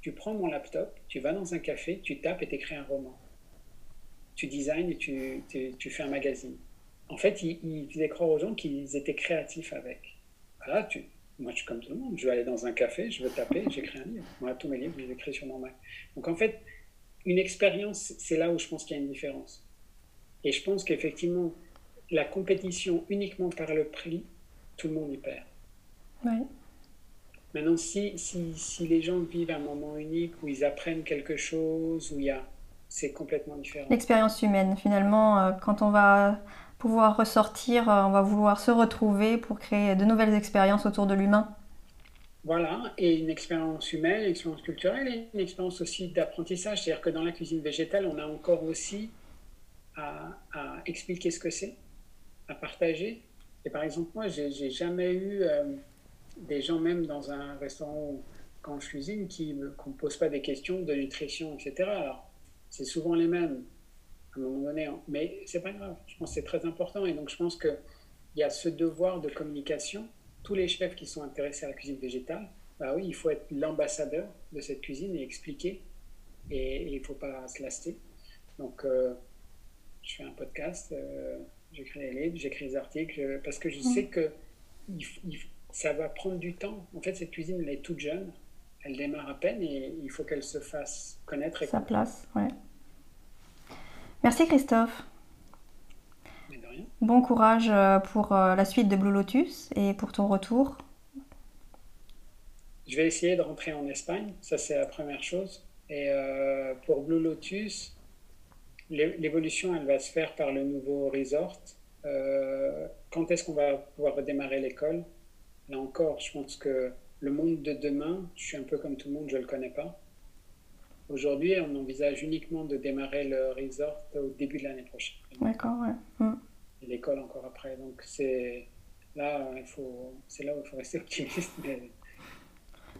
tu, prends mon laptop, tu vas dans un café, tu tapes et tu écris un roman. Tu designs et tu, tu, fais un magazine. En fait, il, il faisait croire aux gens qu'ils étaient créatifs avec. Voilà, tu, moi, je suis comme tout le monde. Je vais aller dans un café, je vais taper, j'écris un livre. Moi, tous mes livres, je les écris sur mon Mac. Donc, en fait, une expérience, c'est là où je pense qu'il y a une différence. Et je pense qu'effectivement, la compétition uniquement par le prix, tout le monde y perd. Maintenant, si, si, si, les gens vivent un moment unique où ils apprennent quelque chose, où il y a, c'est complètement différent. L'expérience humaine, finalement, euh, quand on va pouvoir ressortir, euh, on va vouloir se retrouver pour créer de nouvelles expériences autour de l'humain. Voilà, et une expérience humaine, une expérience culturelle et une expérience aussi d'apprentissage. C'est-à-dire que dans la cuisine végétale, on a encore aussi à, expliquer ce que c'est, à partager. Et par exemple, moi, j'ai jamais eu euh, des gens, même dans un restaurant quand je cuisine, qui ne me posent pas des questions de nutrition, etc. Alors, c'est souvent les mêmes à un moment donné. Hein. Mais c'est pas grave. Je pense que c'est très important. Et donc, je pense qu'il y a ce devoir de communication. Tous les chefs qui sont intéressés à la cuisine végétale, bah oui, il faut être l'ambassadeur de cette cuisine et expliquer. Et, il ne faut pas se laster. Donc, euh, je fais un podcast, euh, j'écris des livres, j'écris des articles, parce que je sais que ça va prendre du temps. En fait, cette cuisine, elle est toute jeune. Elle démarre à peine et il faut qu'elle se fasse connaître. Et Sa place, ouais. Merci Christophe. Bon courage euh, pour euh, la suite de Blue Lotus et pour ton retour. Je vais essayer de rentrer en Espagne, ça c'est la première chose. Et euh, pour Blue Lotus, l'évolution elle va se faire par le nouveau resort. quand est-ce qu'on va pouvoir redémarrer l'école? Là encore, je pense que le monde de demain, je suis un peu comme tout le monde, je ne le connais pas. Aujourd'hui, on envisage uniquement de démarrer le resort au début de l'année prochaine. D'accord, ouais. Mm. Et l'école encore après. Donc c'est là, il faut, c'est là où il faut rester optimiste, mais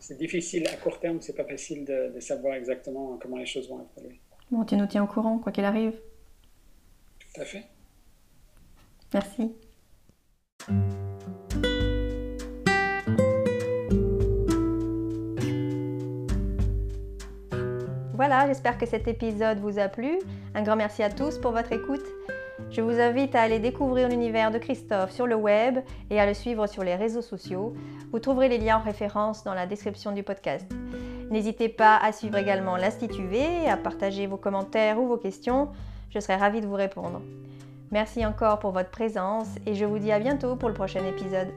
c'est difficile à court terme. C'est pas facile de, savoir exactement comment les choses vont évoluer. Bon, tu nous tiens au courant, quoi qu'il arrive. Tout à fait. Merci. Voilà, j'espère que cet épisode vous a plu. Un grand merci à tous pour votre écoute. Je vous invite à aller découvrir l'univers de Christophe sur le web et à le suivre sur les réseaux sociaux. Vous trouverez les liens en référence dans la description du podcast. N'hésitez pas à suivre également l'Institut V, à partager vos commentaires ou vos questions. Je serai ravie de vous répondre. Merci encore pour votre présence et je vous dis à bientôt pour le prochain épisode.